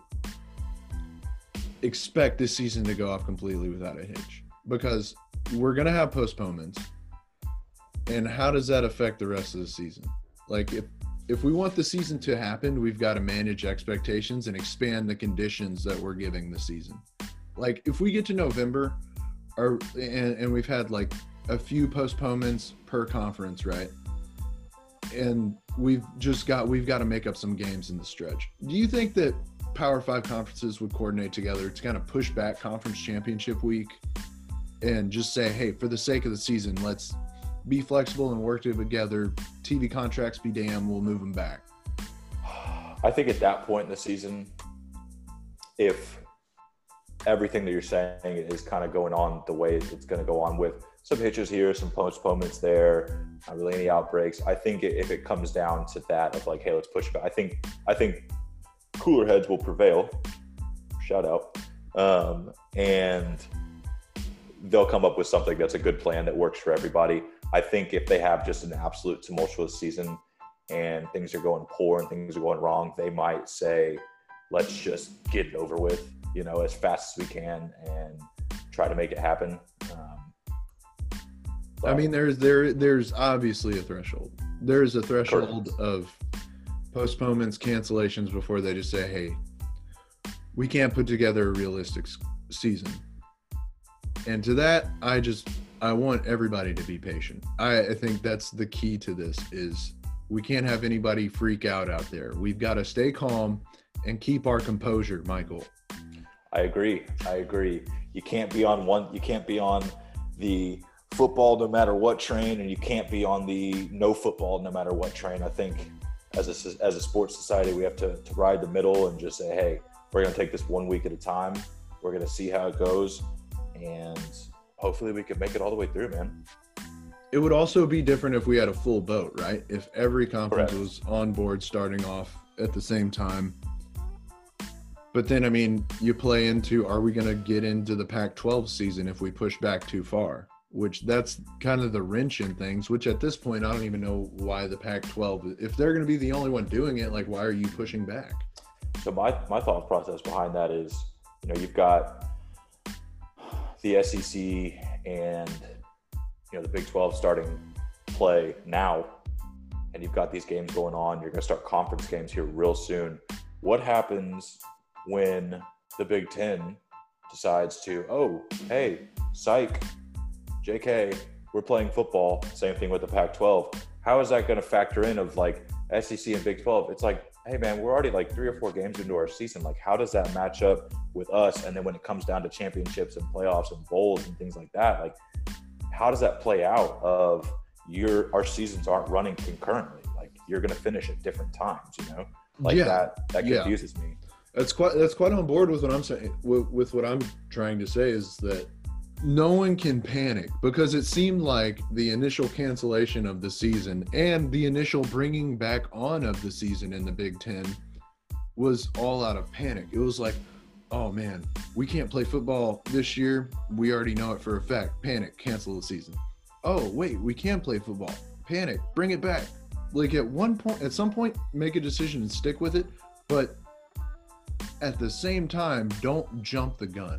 expect this season to go off completely without a hitch because we're going to have postponements. And how does that affect the rest of the season? Like, if if we want the season to happen, we've got to manage expectations and expand the conditions that we're giving the season. Like if we get to November, or and, and we've had like a few postponements per conference, right? And we've just got we've got to make up some games in the stretch. Do you think that Power Five conferences would coordinate together to kind of push back conference championship week and just say, hey, for the sake of the season, let's be flexible and work together. TV contracts be damned, we'll move them back. I think at that point in the season, if everything that you're saying is kind of going on the way it's going to go on with some hitches here, some postponements there, not really any outbreaks. I think if it comes down to that of like, hey, let's push back. I think I think cooler heads will prevail. Shout out, um, and they'll come up with something that's a good plan that works for everybody. I think if they have just an absolute tumultuous season and things are going poor and things are going wrong, they might say, let's just get it over with, you know, as fast as we can and try to make it happen. Um, I mean, there's there there's obviously a threshold. There is a threshold correct. of postponements, cancellations before they just say, "Hey, we can't put together a realistic season." And to that, I just I want everybody to be patient. I, I think that's the key to this is we can't have anybody freak out out there. We've got to stay calm and keep our composure, Michael. I agree. I agree. You can't be on one you can't be on the football no matter what train and you can't be on the no football no matter what train. I think as a, as a sports society, we have to, to ride the middle and just say, hey, we're going to take this one week at a time. We're going to see how it goes. And hopefully we can make it all the way through, man. It would also be different if we had a full boat, right? If every conference Correct. was on board starting off at the same time. But then, I mean, you play into are we going to get into the Pac 12 season if we push back too far? Which that's kind of the wrench in things, which at this point, I don't even know why the Pac 12, if they're going to be the only one doing it, like, why are you pushing back? So, my, my thought process behind that is, you know, you've got the SEC and you know the Big 12 starting play now, and you've got these games going on. You're going to start conference games here real soon. What happens when the Big Ten decides to, oh, hey, psych, JK, we're playing football. Same thing with the Pac 12. How is that going to factor in of like SEC and Big 12? It's like hey man, we're already like three or four games into our season. Like, how does that match up with us? And then when it comes down to championships and playoffs and bowls and things like that, like, how does that play out? Of your our seasons aren't running concurrently. Like, you're going to finish at different times. You know, like yeah. that that confuses yeah. me. That's quite that's quite on board with what I'm saying. With, with what I'm trying to say is that no one can panic because it seemed like the initial cancellation of the season and the initial bringing back on of the season in the Big Ten was all out of panic. It was like, oh man, we can't play football this year. We already know it for a fact. Panic, cancel the season. Oh, wait, we can play football. Panic, bring it back. like at one point, at some point, make a decision and stick with it. But at the same time, don't jump the gun.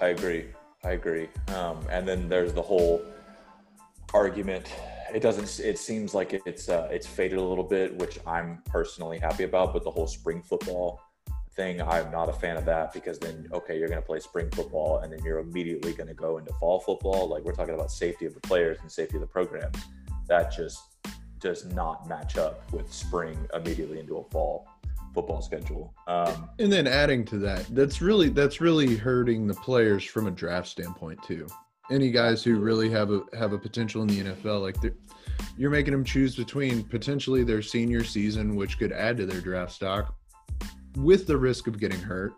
I agree. I agree. Um, and then there's the whole argument. It doesn't. It seems like it's uh, it's faded a little bit, which I'm personally happy about. But the whole spring football thing, I'm not a fan of that because then okay, you're going to play spring football, and then you're immediately going to go into fall football. Like we're talking about safety of the players and safety of the programs. That just does not match up with spring immediately into a fall football schedule. Um, And then adding to that, that's really that's really hurting the players from a draft standpoint too. Any guys who really have a have a potential in the NFL, like you're making them choose between potentially their senior season, which could add to their draft stock, with the risk of getting hurt,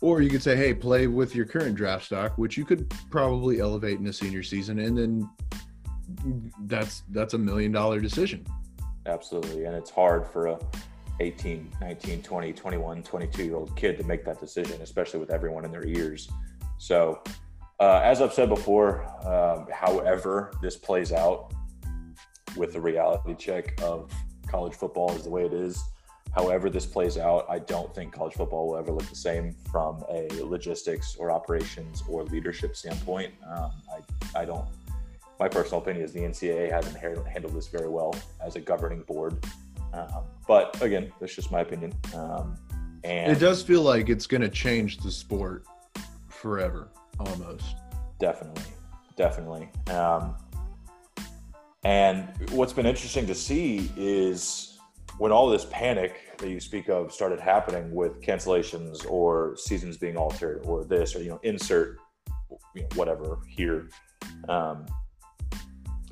or you could say, hey, play with your current draft stock, which you could probably elevate in a senior season, and then that's that's a million dollar decision. absolutely. And it's hard for a 18, 19, 20, 21, 22 year old kid to make that decision, especially with everyone in their ears. So, uh, as I've said before, um, however this plays out with the reality check of college football is the way it is. However, this plays out, I don't think college football will ever look the same from a logistics or operations or leadership standpoint. Um, I, I don't. My personal opinion is the NCAA hasn't handled this very well as a governing board. Um, but again, that's just my opinion. Um, and It does feel like it's going to change the sport forever, almost. Definitely, definitely. Um, and what's been interesting to see is when all this panic that you speak of started happening with cancellations or seasons being altered or this or you know insert you know, whatever here. Um,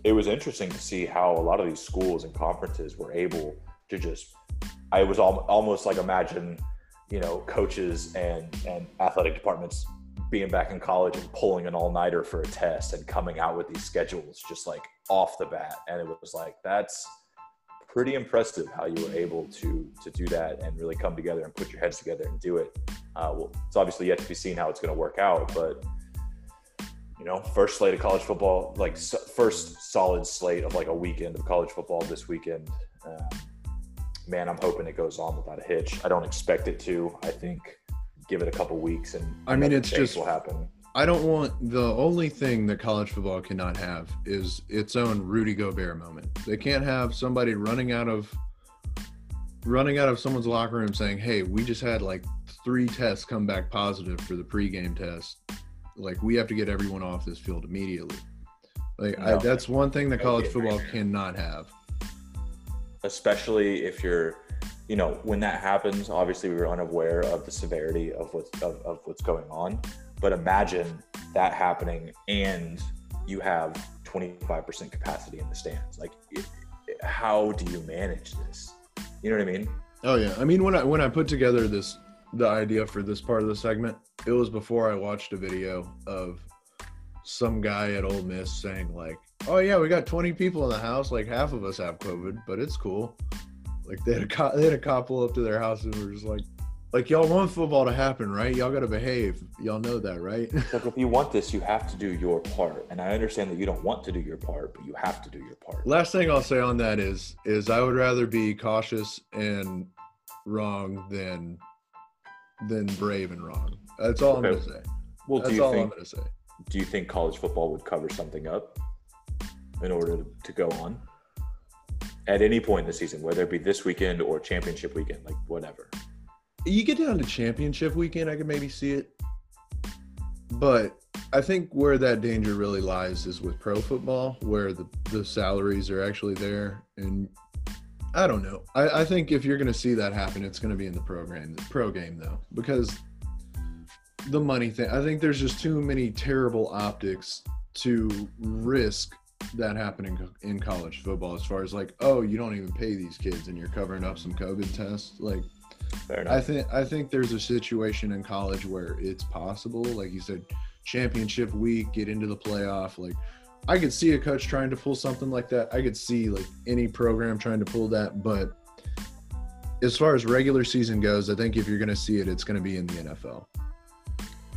it was interesting to see how a lot of these schools and conferences were able to just. I was al- almost like imagine, you know, coaches and and athletic departments being back in college and pulling an all-nighter for a test and coming out with these schedules just like off the bat and it was like that's pretty impressive how you were able to to do that and really come together and put your heads together and do it uh, well it's obviously yet to be seen how it's going to work out but you know first slate of college football like s- first solid slate of like a weekend of college football this weekend um, man i'm hoping it goes on without a hitch i don't expect it to i think give it a couple weeks and I mean, it's just- will happen I don't want the only thing that college football cannot have is its own Rudy Gobert moment. They can't have somebody running out of running out of someone's locker room saying, "Hey, we just had like three tests come back positive for the pregame test. Like we have to get everyone off this field immediately." Like I, that's one thing that college football cannot have. Especially if you're you know when that happens obviously we were unaware of the severity of what's of, of what's going on but imagine that happening and you have 25% capacity in the stands. Like it, it- how do you manage this? You know what i mean? Oh yeah. I mean when I when I put together this the idea for this part of the segment, it was before I watched a video of some guy at Ole Miss saying like, "Oh yeah, we got 20 people in the house, like half of us have COVID, but it's cool." Like they had a cop, they had a cop pull up to their house and were just like, "Like y'all want football to happen, right? Y'all got to behave. Y'all know that, right?" like if you want this you have to do your part and i understand that you don't want to do your part but you have to do your part Last thing I'll say on that is is I would rather be cautious and wrong than than brave and wrong. That's all I'm gonna say. well do That's you all I'm gonna say. Do you think college football would cover something up in order to, go on at any point in the season, whether it be this weekend or championship weekend, like whatever? You get down to championship weekend, I could maybe see it. But I think where that danger really lies is with pro football, where the, the salaries are actually there. And I don't know. I, I think if you're going to see that happen, it's going to be in the program, the pro game, though, because the money thing, I think there's just too many terrible optics to risk that happening in college football as far as like, oh, you don't even pay these kids and you're covering up some COVID tests. Like. I think I think there's a situation in college where it's possible, like you said, championship week, get into the playoff. Like I could see a coach trying to pull something like that. I could see like any program trying to pull that, but as far as regular season goes, I think if you're going to see it, it's going to be in the NFL.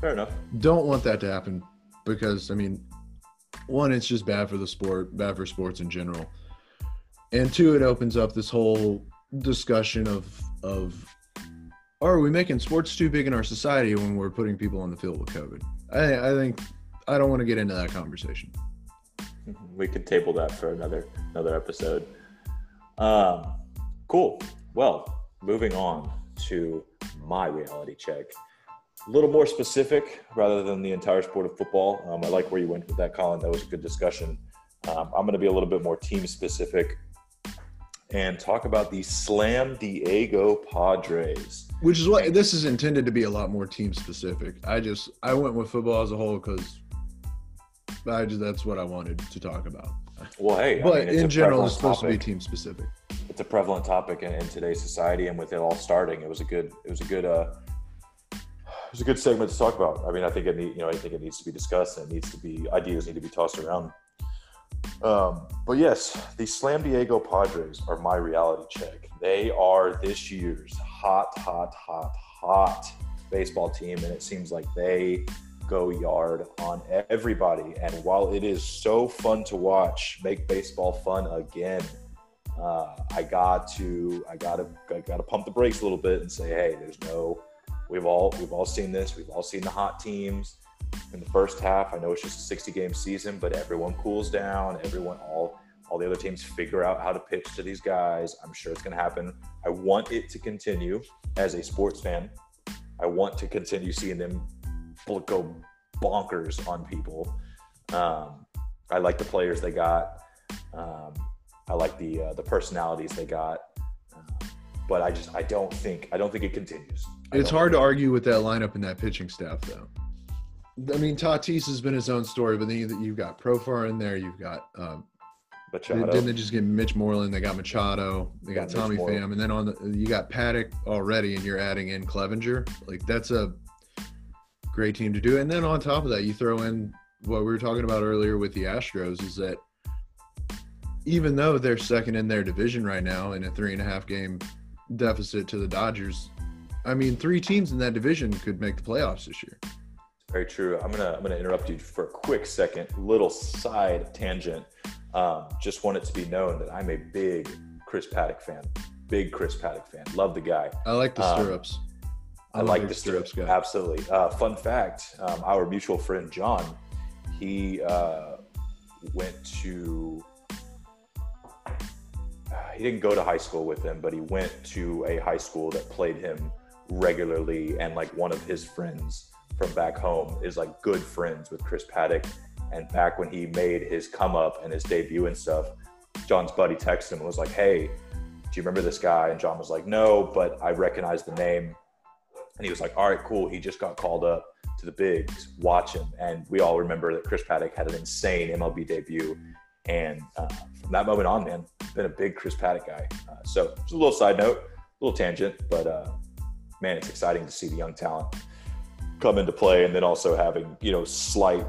Fair enough. Don't want that to happen because I mean, one, it's just bad for the sport, bad for sports in general. and two, it opens up this whole discussion of of are we making sports too big in our society when we're putting people on the field with COVID? I, I think I don't want to get into that conversation. We could table that for another another episode. Um, cool. Well, moving on to my reality check. A little more specific rather than the entire sport of football. Um, I like where you went with that, Colin. That was a good discussion. Um, I'm going to be a little bit more team specific and talk about the Slam Diego Padres. Which is what this is intended to be a lot more team specific. I just I went with football as a whole because I just that's what I wanted to talk about. Well, hey, but I mean, in general, it's supposed topic. to be team specific. It's a prevalent topic in, in, today's society, and with it all starting, it was a good it was a good uh, it was a good segment to talk about. I mean, I think it need, you know I think it needs to be discussed and it needs to be ideas need to be tossed around. Um, but yes, the Slam Diego Padres are my reality check. They are this year's hot, hot, hot, hot baseball team, and it seems like they go yard on everybody. And while it is so fun to watch, make baseball fun again. Uh, I got to, I got to, I got to pump the brakes a little bit and say, hey, there's no. We've all, we've all seen this. We've all seen the hot teams in the first half. I know it's just a 60 game season, but everyone cools down. Everyone, all all the other teams figure out how to pitch to these guys. I'm sure it's going to happen. I want it to continue as a sports fan. I want to continue seeing them go bonkers on people. Um, I like the players they got. Um, I like the uh, the personalities they got. But I just I don't think I don't think it continues. It's hard to argue with that lineup and that pitching staff, though. I mean, Tatis has been his own story, but then you've got Profar in there. You've got um, Machado. Didn't they just get Mitch Moreland? They got Machado. They got, got Tommy Pham, and then on the you got Paddack already, and you're adding in Clevinger. Like that's a great team to do. And then on top of that, you throw in what we were talking about earlier with the Astros is that even though they're second in their division right now in a three and a half game deficit to the Dodgers, I mean, three teams in that division could make the playoffs this year. Very true. I'm gonna I'm gonna interrupt you for a quick second. Little side tangent. Um, just want it to be known that I'm a big Chris Paddack fan. Big Chris Paddack fan. Love the guy. I like the um, stirrups. Um, I like the stirrups. Guy. Absolutely. Uh, fun fact: um, Our mutual friend John, he uh, went to. He didn't go to high school with him, but he went to a high school that played him regularly, and like one of his friends from back home is like good friends with Chris Paddack. And back when he made his come up and his debut and stuff, John's buddy texted him and was like, Hey, do you remember this guy? And John was like, No, but I recognize the name. And he was like, All right, cool. He just got called up to the bigs. Watch him. And we all remember that Chris Paddack had an insane MLB debut. And uh, from that moment on, man, been a big Chris Paddack guy. Uh, so just a little side note, a little tangent, but uh, man, it's exciting to see the young talent come into play and then also having you know slight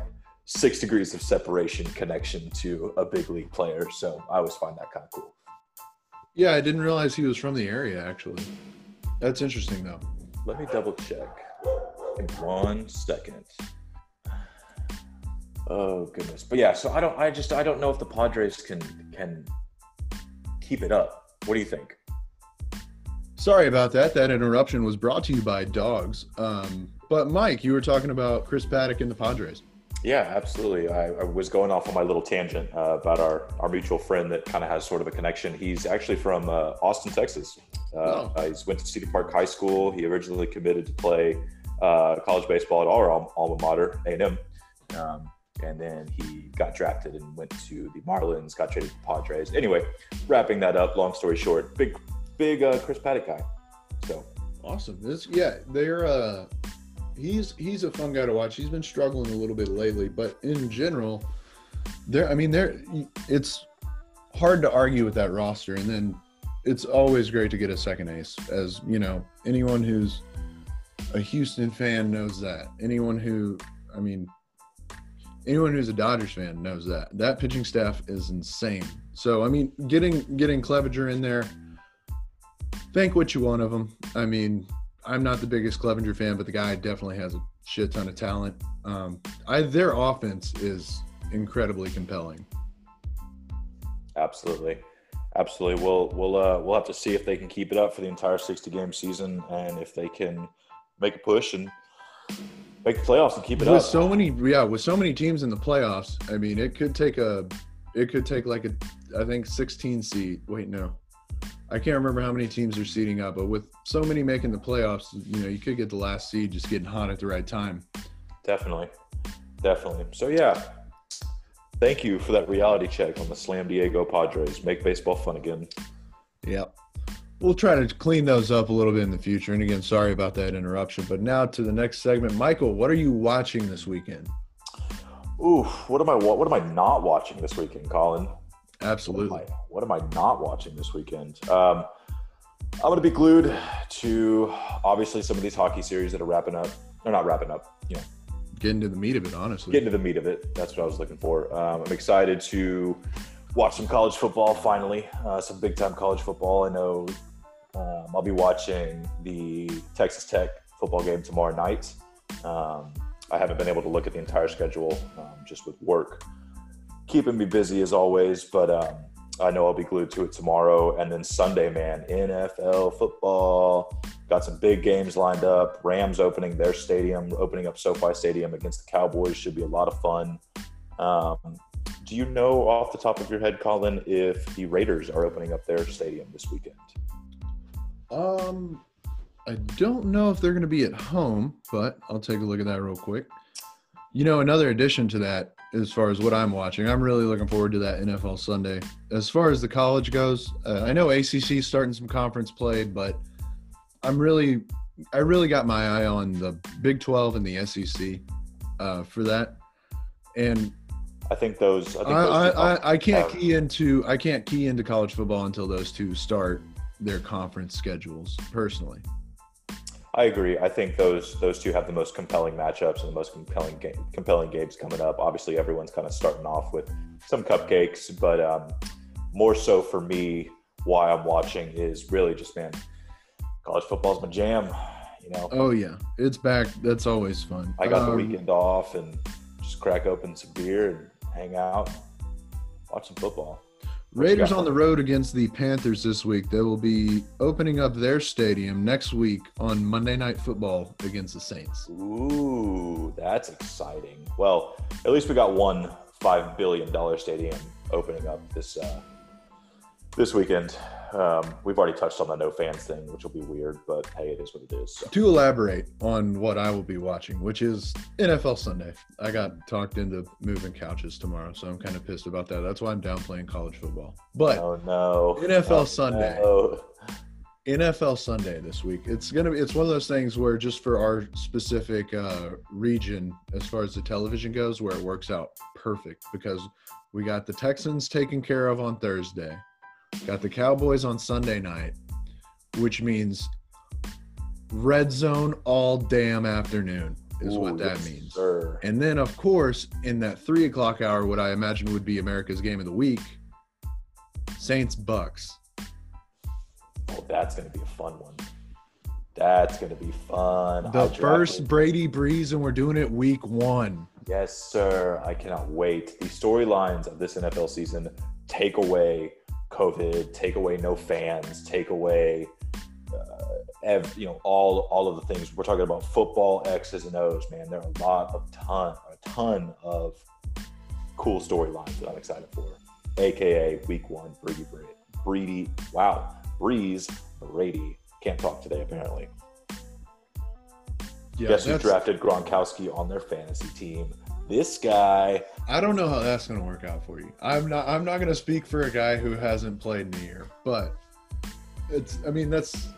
six degrees of separation connection to a big league player. So i always find that kind of cool. Yeah i didn't realize he was from the area actually. That's interesting though. Let me double check in one second. Oh goodness. But yeah so i don't i just i don't know if the padres can can keep it up what do you think sorry about that that interruption was brought to you by dogs um but Mike, you were talking about Chris Paddack and the Padres. Yeah, absolutely. I, I was going off on my little tangent uh, about our, our mutual friend that kind of has sort of a connection. He's actually from uh, Austin, Texas. Uh, oh. He's went to Cedar Park High School. He originally committed to play uh, college baseball at our alma mater, A&M. Um, and then he got drafted and went to the Marlins, got traded to the Padres. Anyway, wrapping that up, long story short, big, big uh, Chris Paddack guy. So awesome. This, yeah, they're uh, he's he's a fun guy to watch. He's been struggling a little bit lately, but in general, there. I mean, there. It's hard to argue with that roster, and then it's always great to get a second ace. As you know, anyone who's a Houston fan knows that. Anyone who, I mean, anyone who's a Dodgers fan knows that. That pitching staff is insane. So I mean, getting getting Clevinger in there. Think what you want of him. I mean, I'm not the biggest Clevinger fan, but the guy definitely has a shit ton of talent. Um, I, their offense is incredibly compelling. Absolutely. Absolutely. We'll we'll uh, we'll have to see if they can keep it up for the entire 60 game season and if they can make a push and make the playoffs and keep it with up. so many, yeah, with so many teams in the playoffs, I mean, it could take a, it could take like a, I think 16 seed. Wait, no, I can't remember how many teams are seeding up, but with so many making the playoffs, you know, you could get the last seed just getting hot at the right time. Definitely. Definitely. So yeah. Thank you for that reality check on the Slam Diego Padres. Make baseball fun again. Yep. We'll try to clean those up a little bit in the future. And again, sorry about that interruption. But now to the next segment. Michael, what are you watching this weekend? Ooh, what am I what am I not watching this weekend, Colin? Absolutely. What am I, what am I not watching this weekend? Um, I'm going to be glued to obviously some of these hockey series that are wrapping up. They're not wrapping up, you know, Getting to the meat of it, honestly. getting to the meat of it. That's what I was looking for. Um, I'm excited to watch some college football finally, uh, some big time college football. I know um, I'll be watching the Texas Tech football game tomorrow night. Um, I haven't been able to look at the entire schedule um, just with work keeping me busy as always, but um, I know I'll be glued to it tomorrow. And then Sunday, man, NFL football. Got some big games lined up. Rams opening their stadium, opening up SoFi Stadium against the Cowboys should be a lot of fun. Um, do you know off the top of your head, Colin, if the Raiders are opening up their stadium this weekend? Um, I don't know if they're going to be at home, but I'll take a look at that real quick. You know, another addition to that, as far as what I'm watching, I'm really looking forward to that NFL Sunday. As far as the college goes, uh, I know ACC starting some conference play, but I'm really, I really got my eye on the Big 12 and the SEC uh, for that. And I think those. I, think I, those I, I, I can't have- key into I can't key into college football until those two start their conference schedules. Personally, I agree. I think those those two have the most compelling matchups and the most compelling game, compelling games coming up. Obviously, everyone's kind of starting off with some cupcakes, but um, more so for me, why I'm watching is really just man, college football's my jam. You know, oh yeah, it's back. That's always fun. I got the Um, weekend off and just crack open some beer and hang out, watch some football. Raiders on the road against the Panthers this week. They will be opening up their stadium next week on Monday Night Football against the Saints. Ooh, that's exciting. Well, at least we got one five billion dollar stadium opening up this uh, this weekend. Um, we've already touched on the no fans thing, which will be weird, but hey, it is what it is. So. To elaborate on what I will be watching, which is NFL Sunday. I got talked into moving couches tomorrow, so I'm kind of pissed about that. That's why I'm downplaying college football. But Oh no, NFL Oh, Sunday. no. NFL Sunday this week. It's gonna be. It's one of those things where just for our specific uh, region, as far as the television goes, where it works out perfect because we got the Texans taken care of on Thursday, got the Cowboys on Sunday night, which means red zone all damn afternoon is Ooh, what that yes, means. sir. And then, of course, in that three o'clock hour, what I imagine would be America's game of the week, Saints Bucks. Oh, that's gonna be a fun one. That's gonna be fun. The first Brady Brees, and we're doing it week one. Yes, sir. I cannot wait. The storylines of this NFL season take away COVID, take away no fans, take away, uh, ev- you know, all all of the things we're talking about. Football X's and O's, man. There are a lot of ton, a ton of cool storylines that I'm excited for. AKA Week One, Brady, Brady, Brady. Wow, Brees, Brady. Can't talk today apparently. Yeah, Guess who drafted Gronkowski on their fantasy team? This guy. I don't know how that's going to work out for you. I'm not. I'm not going to speak for a guy who hasn't played in a year, but it's. I mean, that's.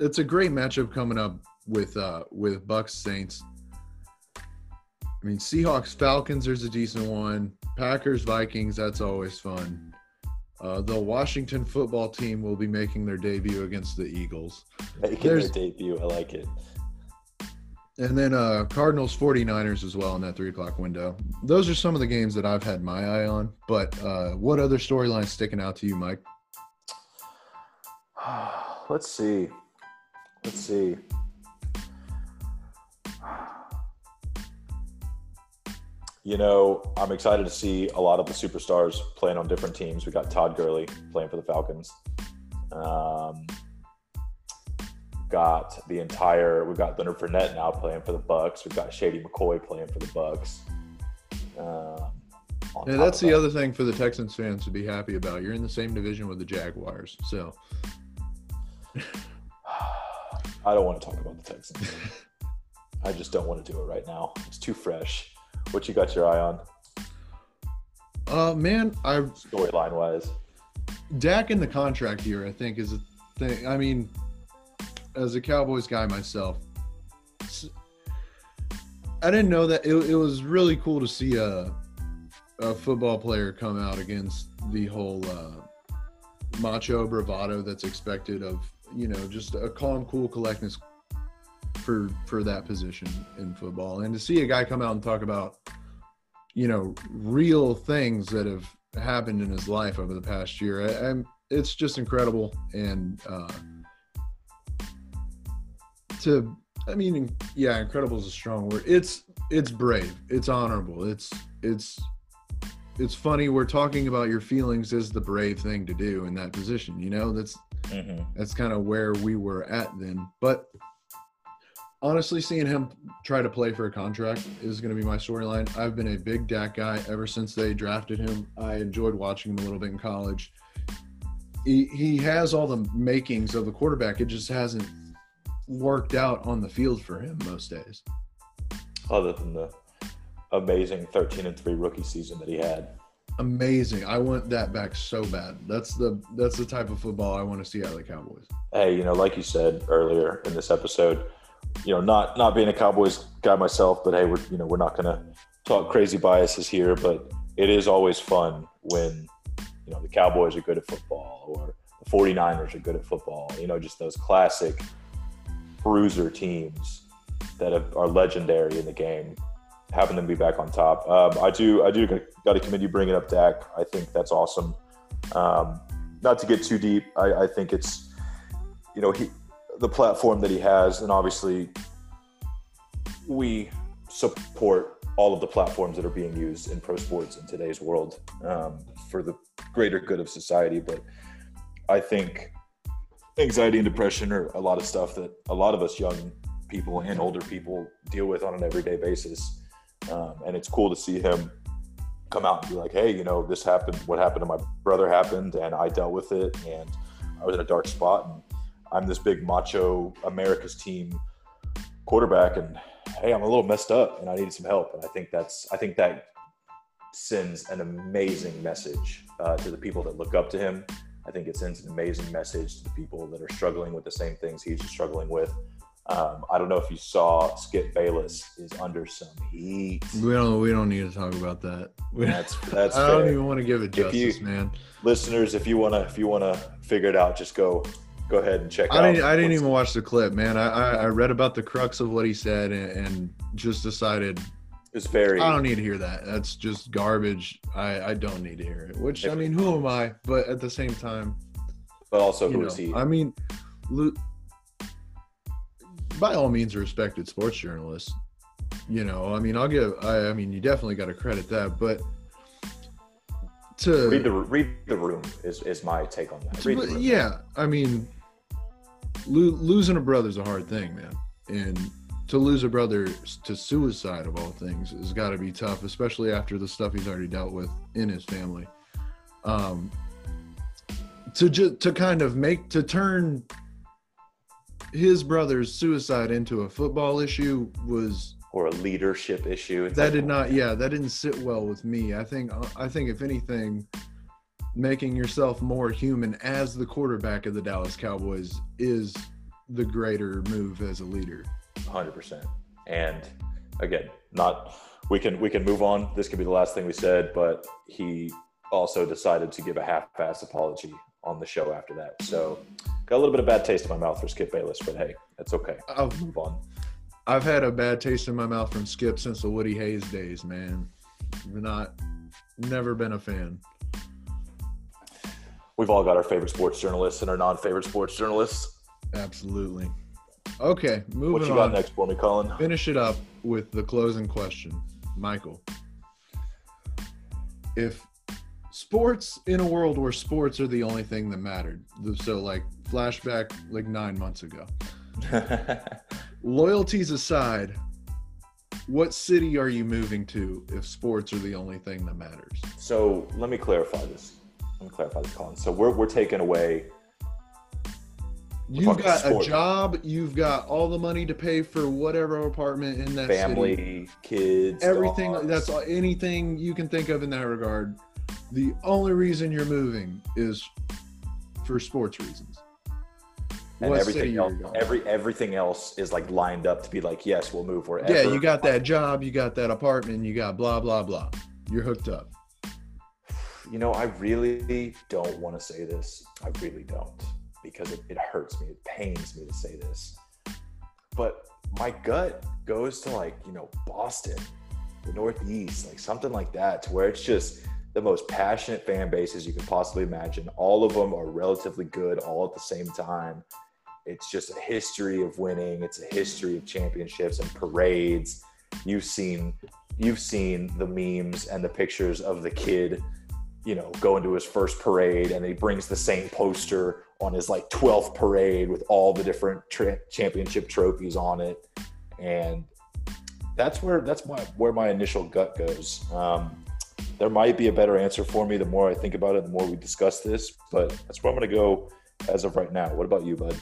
It's a great matchup coming up with uh with Bucks Saints. I mean, Seahawks Falcons. There's a decent one. Packers Vikings. That's always fun. Uh, the Washington football team will be making their debut against the Eagles. making There's- their debut. I like it. And then uh, Cardinals 49ers as well in that three o'clock window. Those are some of the games that I've had my eye on. But uh, what other storylines sticking out to you, Mike? Let's see. Let's see. You know, I'm excited to see a lot of the superstars playing on different teams. We got Todd Gurley playing for the Falcons. Um, got the entire. We've got Leonard Fournette now playing for the Bucks. We've got Shady McCoy playing for the Bucks. Um, yeah, that's the that, other thing for the Texans fans to be happy about. You're in the same division with the Jaguars, so. I don't want to talk about the Texans. I just don't want to do it right now. It's too fresh. What you got your eye on? Uh, man, I storyline wise, Dak in the contract year, I think, is a thing. I mean, as a Cowboys guy myself, I didn't know that it, it was really cool to see a a football player come out against the whole uh, macho bravado that's expected of you know just a calm, cool collectness for for that position in football, and to see a guy come out and talk about you know real things that have happened in his life over the past year, I, I'm it's just incredible and. Uh, to I mean, yeah, incredible is a strong word. It's it's brave. It's honorable. It's it's it's funny. We're talking about your feelings is the brave thing to do in that position. You know, that's mm-hmm. that's kind of where we were at then. But honestly, seeing him try to play for a contract is going to be my storyline. I've been a big Dak guy ever since they drafted him. I enjoyed watching him a little bit in college. He, he has all the makings of a quarterback. It just hasn't worked out on the field for him most days. Other than the amazing 13 and 3 rookie season that he had. Amazing. I want that back so bad. That's the that's the type of football I want to see out of the Cowboys. Hey, you know, like you said earlier in this episode, you know, not not being a Cowboys guy myself, but hey, we're you know, we're not gonna talk crazy biases here, but it is always fun when, you know, the Cowboys are good at football or the 49ers are good at football. You know, just those classic bruiser teams that have, are legendary in the game, having them be back on top. Um, I do, I do got to commend you bringing up Dak. I think that's awesome. Um, not to get too deep, I, I think it's, you know, he, the platform that he has, and obviously, we support all of the platforms that are being used in pro sports in today's world um, for the greater good of society. But I think anxiety and depression are a lot of stuff that a lot of us young people and older people deal with on an everyday basis. Um, and it's cool to see him come out and be like, hey, you know, this happened. What happened to my brother happened, and I dealt with it, and I was in a dark spot, and I'm this big macho America's team quarterback, and hey, I'm a little messed up, and I needed some help. And I think that's, I think that sends an amazing message uh, to the people that look up to him I think it sends an amazing message to the people that are struggling with the same things he's struggling with. Um, I don't know if you saw Skip Bayless is under some heat. We don't. We don't need to talk about that. We, that's that's. I don't even want to give it justice, you, man. Listeners, if you wanna if you wanna figure it out, just go go ahead and check. I didn't. I didn't even watch the clip, man. I, I, I read about the crux of what he said and, and just decided it's very. I don't need to hear that. That's just garbage. I I don't need to hear it. Which I mean, who am I? But at the same time, but also who know, is he? I mean, by all means, a respected sports journalist. You know, I mean, I'll give. I, I mean, you definitely got to credit that, but to read the read the room is is my take on that. To, yeah, I mean, lo- losing a brother's a hard thing, man, and to lose a brother to suicide of all things has got to be tough, especially after the stuff he's already dealt with in his family. Um, to just to kind of make to turn his brother's suicide into a football issue was or a leadership issue. It's that like, did not, yeah, that didn't sit well with me. I think I think if anything, making yourself more human as the quarterback of the Dallas Cowboys is the greater move as a leader. 100%. And again, not we can we can move on. This could be the last thing we said, but he also decided to give a half-ass apology on the show after that. So got a little bit of bad taste in my mouth for Skip Bayless, but hey, that's okay. I'll move on. I've had a bad taste in my mouth from Skip since the Woody Hayes days, man. Not never been a fan. We've all got our favorite sports journalists and our non-favorite sports journalists. Absolutely. Okay, moving on. What you got next for me, Colin? Finish it up with the closing question, Michael. if sports in a world where sports are the only thing that mattered, so like flashback like nine months ago, loyalties aside, what city are you moving to if sports are the only thing that matters? so let me clarify this. Let me clarify this, Colin. So we're we're taking away You've got sport. a job, you've got all the money to pay for whatever apartment in that family, city. kids, Everything dogs. that's all- anything you can think of in that regard. The only reason you're moving is for sports reasons. and What everything else, are you going? every everything else is like lined up to be like, yes, we'll move wherever. yeah, you got that job, you got that apartment, you got blah blah blah. You're hooked up. You know, I really don't want to say this. I really don't because it, it hurts me. It pains me to say this. But my gut goes to like, you know, Boston, the Northeast, like something like that, to where it's just the most passionate fan bases you can possibly imagine. All of them are relatively good all at the same time. It's just a history of winning. It's a history of championships and parades. You've seen you've seen the memes and the pictures of the kid you know, going to his first parade and he brings the same poster on his like 12th parade with all the different tra- championship trophies on it. And that's where that's my where my initial gut goes. Um, there might be a better answer for me the more I think about it, the more we discuss this, but that's where I'm going to go as of right now. What about you, bud?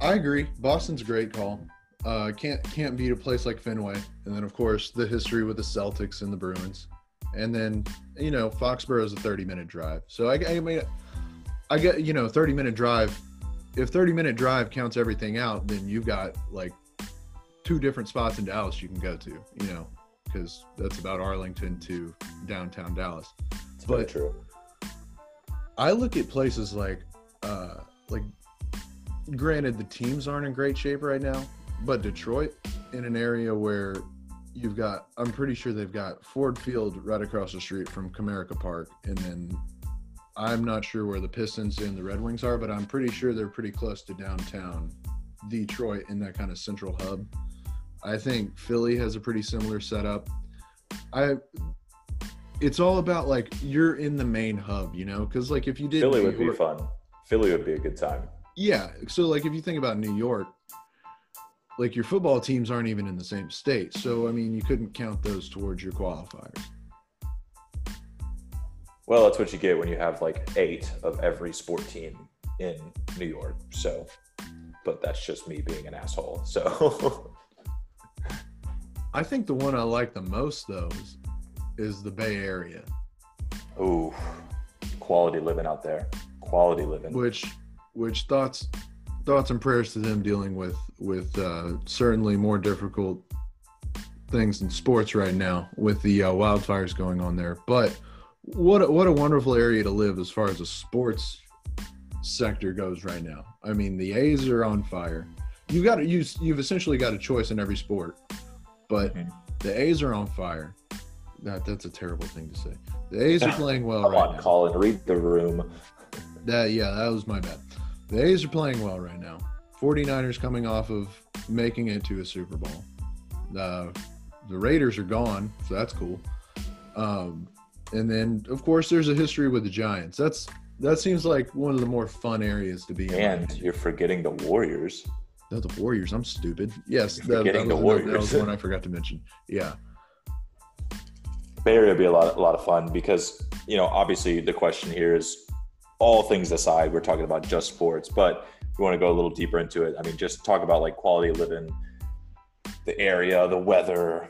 I agree. Boston's a great call. Uh, can't can't beat a place like Fenway, and then of course the history with the Celtics and the Bruins, and then you know Foxborough is a thirty minute drive. So I, I mean, I get you know thirty minute drive. If thirty minute drive counts everything out, then you've got like two different spots in Dallas you can go to. You know, because that's about Arlington to downtown Dallas. It's But- true. I look at places like, uh, like, granted the teams aren't in great shape right now, but Detroit in an area where you've got, I'm pretty sure they've got Ford Field right across the street from Comerica Park, and then I'm not sure where the Pistons and the Red Wings are, but I'm pretty sure they're pretty close to downtown Detroit in that kind of central hub. I think Philly has a pretty similar setup. I it's all about like you're in the main hub, you know, because like if you did Philly New would be fun. Philly would be a good time. yeah. So like if you think about New York, like your football teams aren't even in the same state. So I mean, you couldn't count those towards your qualifiers. Well, that's what you get when you have like eight of every sport team in New York. So, but that's just me being an asshole. So, I think the one I like the most though is, is the Bay Area, ooh, quality living out there. Quality living. which which thoughts thoughts and prayers to them dealing with with uh, certainly more difficult things in sports right now with the uh, wildfires going on there. But what a, what a wonderful area to live as far as the sports sector goes right now. I mean, the A's are on fire. You got to use you've essentially got a choice in every sport, but the A's are on fire. That that's a terrible thing to say. The A's are playing well Come right on, now. Colin, read the room. That yeah, that was my bad. The A's are playing well right now. 49ers coming off of making it to a Super Bowl. Uh, the Raiders are gone, so that's cool. Um, and then of course there's a history with the Giants. That's that seems like one of the more fun areas to be in. And you're forgetting the Warriors. No, the Warriors. I'm stupid. Yes, You're that, that, forgetting was the another- that Warriors. was one I forgot to mention. Yeah, Bay Area would be a lot, a lot of fun because you know, obviously, the question here is all things aside, we're talking about just sports, but if you want to go a little deeper into it, I mean, just talk about like quality of living, the area, the weather.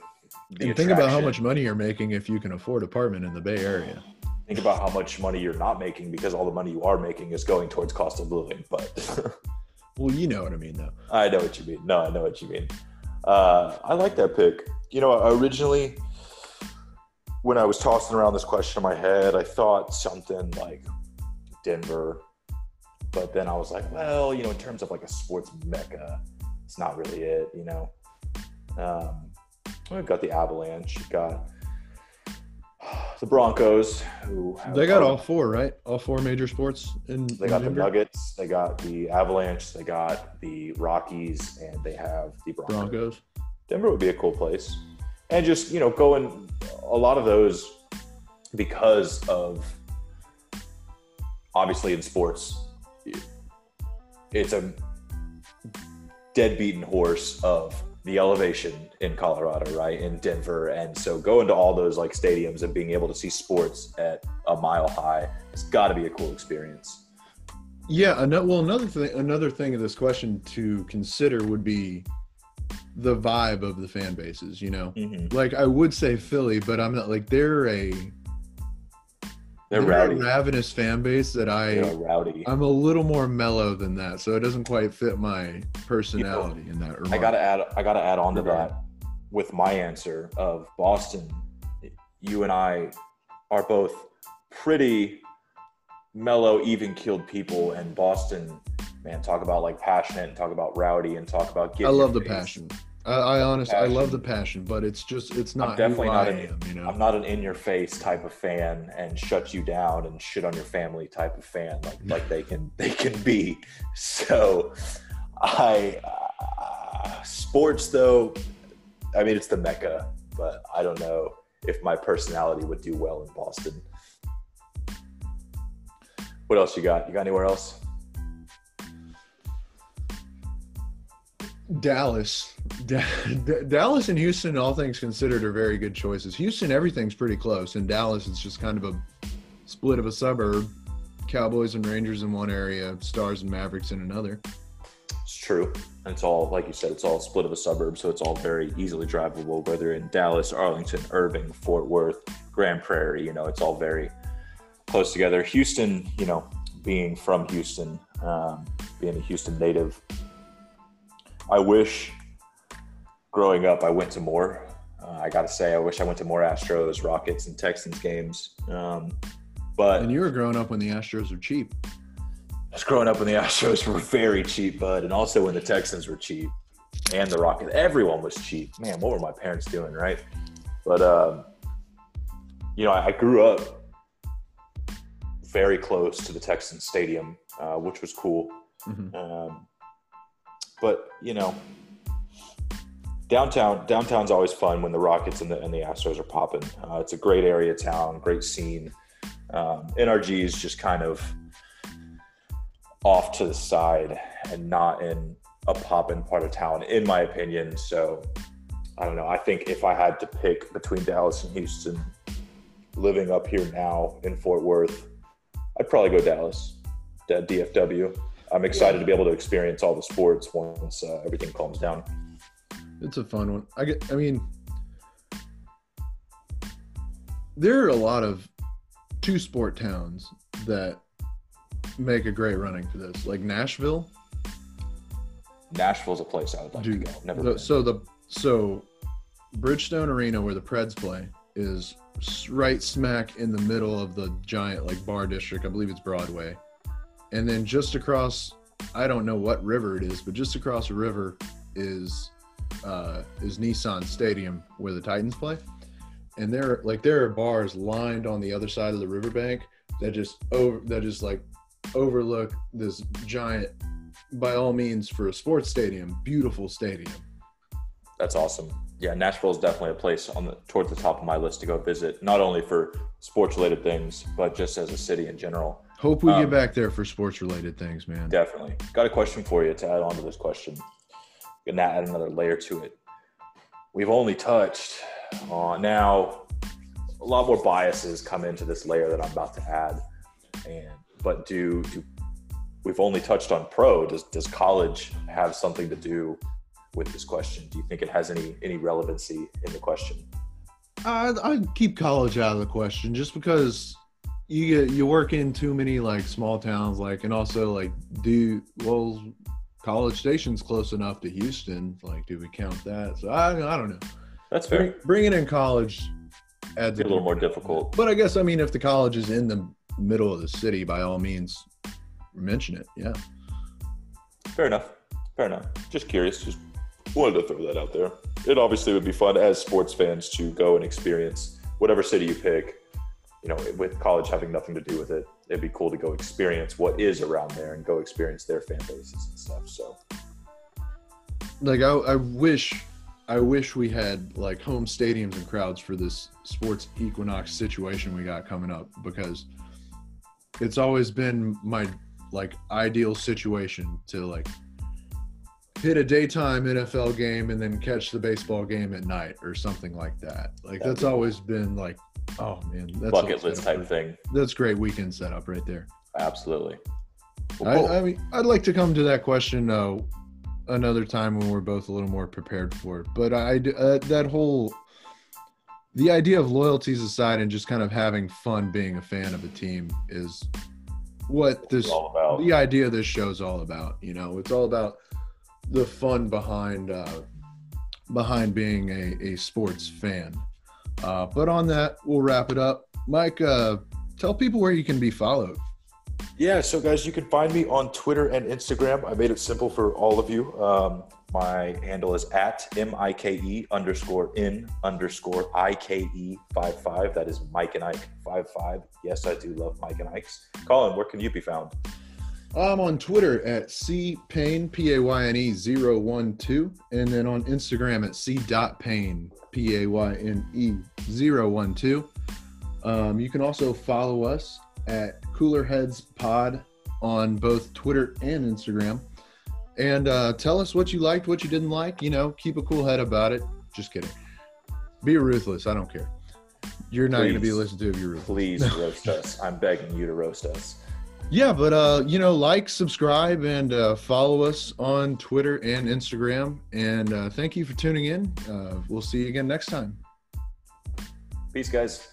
And think about how much money you're making if you can afford apartment in the Bay Area. Think about how much money you're not making because all the money you are making is going towards cost of living. But Well, you know what I mean, though. I know what you mean. No, I know what you mean. Uh, I like that pick. You know, originally when I was tossing around this question in my head, I thought something like Denver, but then I was like, well, you know, in terms of like a sports mecca, it's not really it. You know, um, we've got the Avalanche, you've got the Broncos, who They got all four, right? All four major sports in. They in got the Nuggets, they got the Avalanche, they got the Rockies, and they have the Broncos. Broncos. Denver would be a cool place. and just you know going a lot of those because of obviously in sports it's a dead beaten horse of the elevation in Colorado, right? In Denver. And so going to all those like stadiums and being able to see sports at a mile high, it's got to be a cool experience. Yeah. Another, well, another thing, another thing of this question to consider would be the vibe of the fan bases, you know, mm-hmm. like I would say Philly, but I'm not like they're a, they're, they're rowdy. a ravenous fan base that I rowdy. I'm a little more mellow than that, so it doesn't quite fit my personality you know, in that. Remark. I gotta add. I gotta add on to that with my answer of Boston. You and I are both pretty mellow, even-keeled people, and Boston, man, talk about like passionate, and talk about rowdy, and talk about. I love the face. passion. I, I honestly, I love the passion, but it's just, it's not. I'm definitely not an, am, you know? I'm not an in-your-face type of fan and shut you down and shit on your family type of fan, like like they can they can be. So, I uh, sports though, I mean it's the mecca, but I don't know if my personality would do well in Boston. What else you got? You got anywhere else? Dallas. D- Dallas and Houston, all things considered, are very good choices. Houston, everything's pretty close. and Dallas, it's just kind of a split of a suburb. Cowboys and Rangers in one area, Stars and Mavericks in another. It's true. And it's all, like you said, it's all split of a suburb, so it's all very easily drivable, whether in Dallas, Arlington, Irving, Fort Worth, Grand Prairie, you know, it's all very close together. Houston, you know, being from Houston, um, being a Houston native, I wish growing up I went to more. Uh, I got to say, I wish I went to more Astros, Rockets, and Texans games. Um, but and you were growing up when the Astros were cheap. I was growing up when the Astros were very cheap, bud, and also when the Texans were cheap, and the Rockets. Everyone was cheap. Man, what were my parents doing, right? But um, you know, I, I, grew up very close to the Texans stadium, uh, which was cool. Mm-hmm. Um, but you know, downtown downtown's always fun when the Rockets and the and the Astros are popping. Uh, it's a great area town, great scene. Um, NRG is just kind of off to the side and not in a popping part of town, in my opinion. So I don't know. I think if I had to pick between Dallas and Houston, living up here now in Fort Worth, I'd probably go Dallas, DFW. I'm excited to be able to experience all the sports once uh, everything calms down. It's a fun one. I get. I mean, there are a lot of two sport towns that make a great running for this, like Nashville. Nashville's a place I would like Dude, to go. Never the, so the so Bridgestone Arena where the Preds play is right smack in the middle of the giant like bar district. I believe it's Broadway and then just across i don't know what river it is but just across the river is uh is nissan stadium where the titans play. And there like there are bars lined on the other side of the riverbank that just over that just like overlook this giant by all means for a sports stadium beautiful stadium. That's awesome. Yeah nashville is definitely a place on the towards the top of my list to go visit not only for sports related things but just as a city in general Hope we um, get back there for sports related things, man. Definitely. Got a question for you to add on to this question. Gonna add another layer to it. We've only touched on now a lot more biases come into this layer that I'm about to add. And but do, do we've only touched on pro. Does does college have something to do with this question? Do you think it has any any relevancy in the question? I'd, I'd keep college out of the question just because you get you work in too many like small towns like and also like do well college station's close enough to houston like do we count that? So i, I don't know. That's fair. Bring, bringing in college adds a, a little more difficult. But i guess i mean if the college is in the middle of the city by all means mention it yeah. Fair enough. Fair enough. Just curious just wanted to throw that out there. It obviously would be fun as sports fans to go and experience whatever city you pick you know, with college having nothing to do with it, it'd be cool to go experience what is around there and go experience their fan bases and stuff. So, like, I, I wish I wish we had like home stadiums and crowds for this sports equinox situation we got coming up because it's always been my like ideal situation to like hit a daytime NFL game and then catch the baseball game at night or something like that. Like that's always been like, oh man, that's Bucket list type for- thing. That's great weekend setup right there. Absolutely. Well, cool. I, I mean, I'd like to come to that question uh, another time when we're both a little more prepared for it. But I, uh, that whole, the idea of loyalties aside and just kind of having fun being a fan of a team is what this, It's all about. the idea of this show is all about. You know, it's all about the fun behind, uh, behind being a, a sports fan. Uh, but on that, we'll wrap it up. Mike, uh, tell people where you can be followed. Yeah, so guys, you can find me on Twitter and Instagram. I made it simple for all of you. Um, my handle is at M I K E underscore N underscore I K E five five. That is Mike and Ike five five. Yes, I do love Mike and Ike's. Colin, where can you be found? I'm on Twitter at C Payne P A Y N E 012 and then on Instagram at C dot Payne P A Y N E 012. Um, you can also follow us at Cooler Heads Pod on both Twitter and Instagram. And uh, tell us what you liked, what you didn't like. You know, keep a cool head about it. Just kidding. Be ruthless. I don't care. You're not going to be listened to if you're ruthless. Please roast us. I'm begging you to roast us. Yeah, but uh, you know, like, subscribe, and uh, follow us on Twitter and Instagram. And uh, thank you for tuning in. Uh, we'll see you again next time. Peace, guys.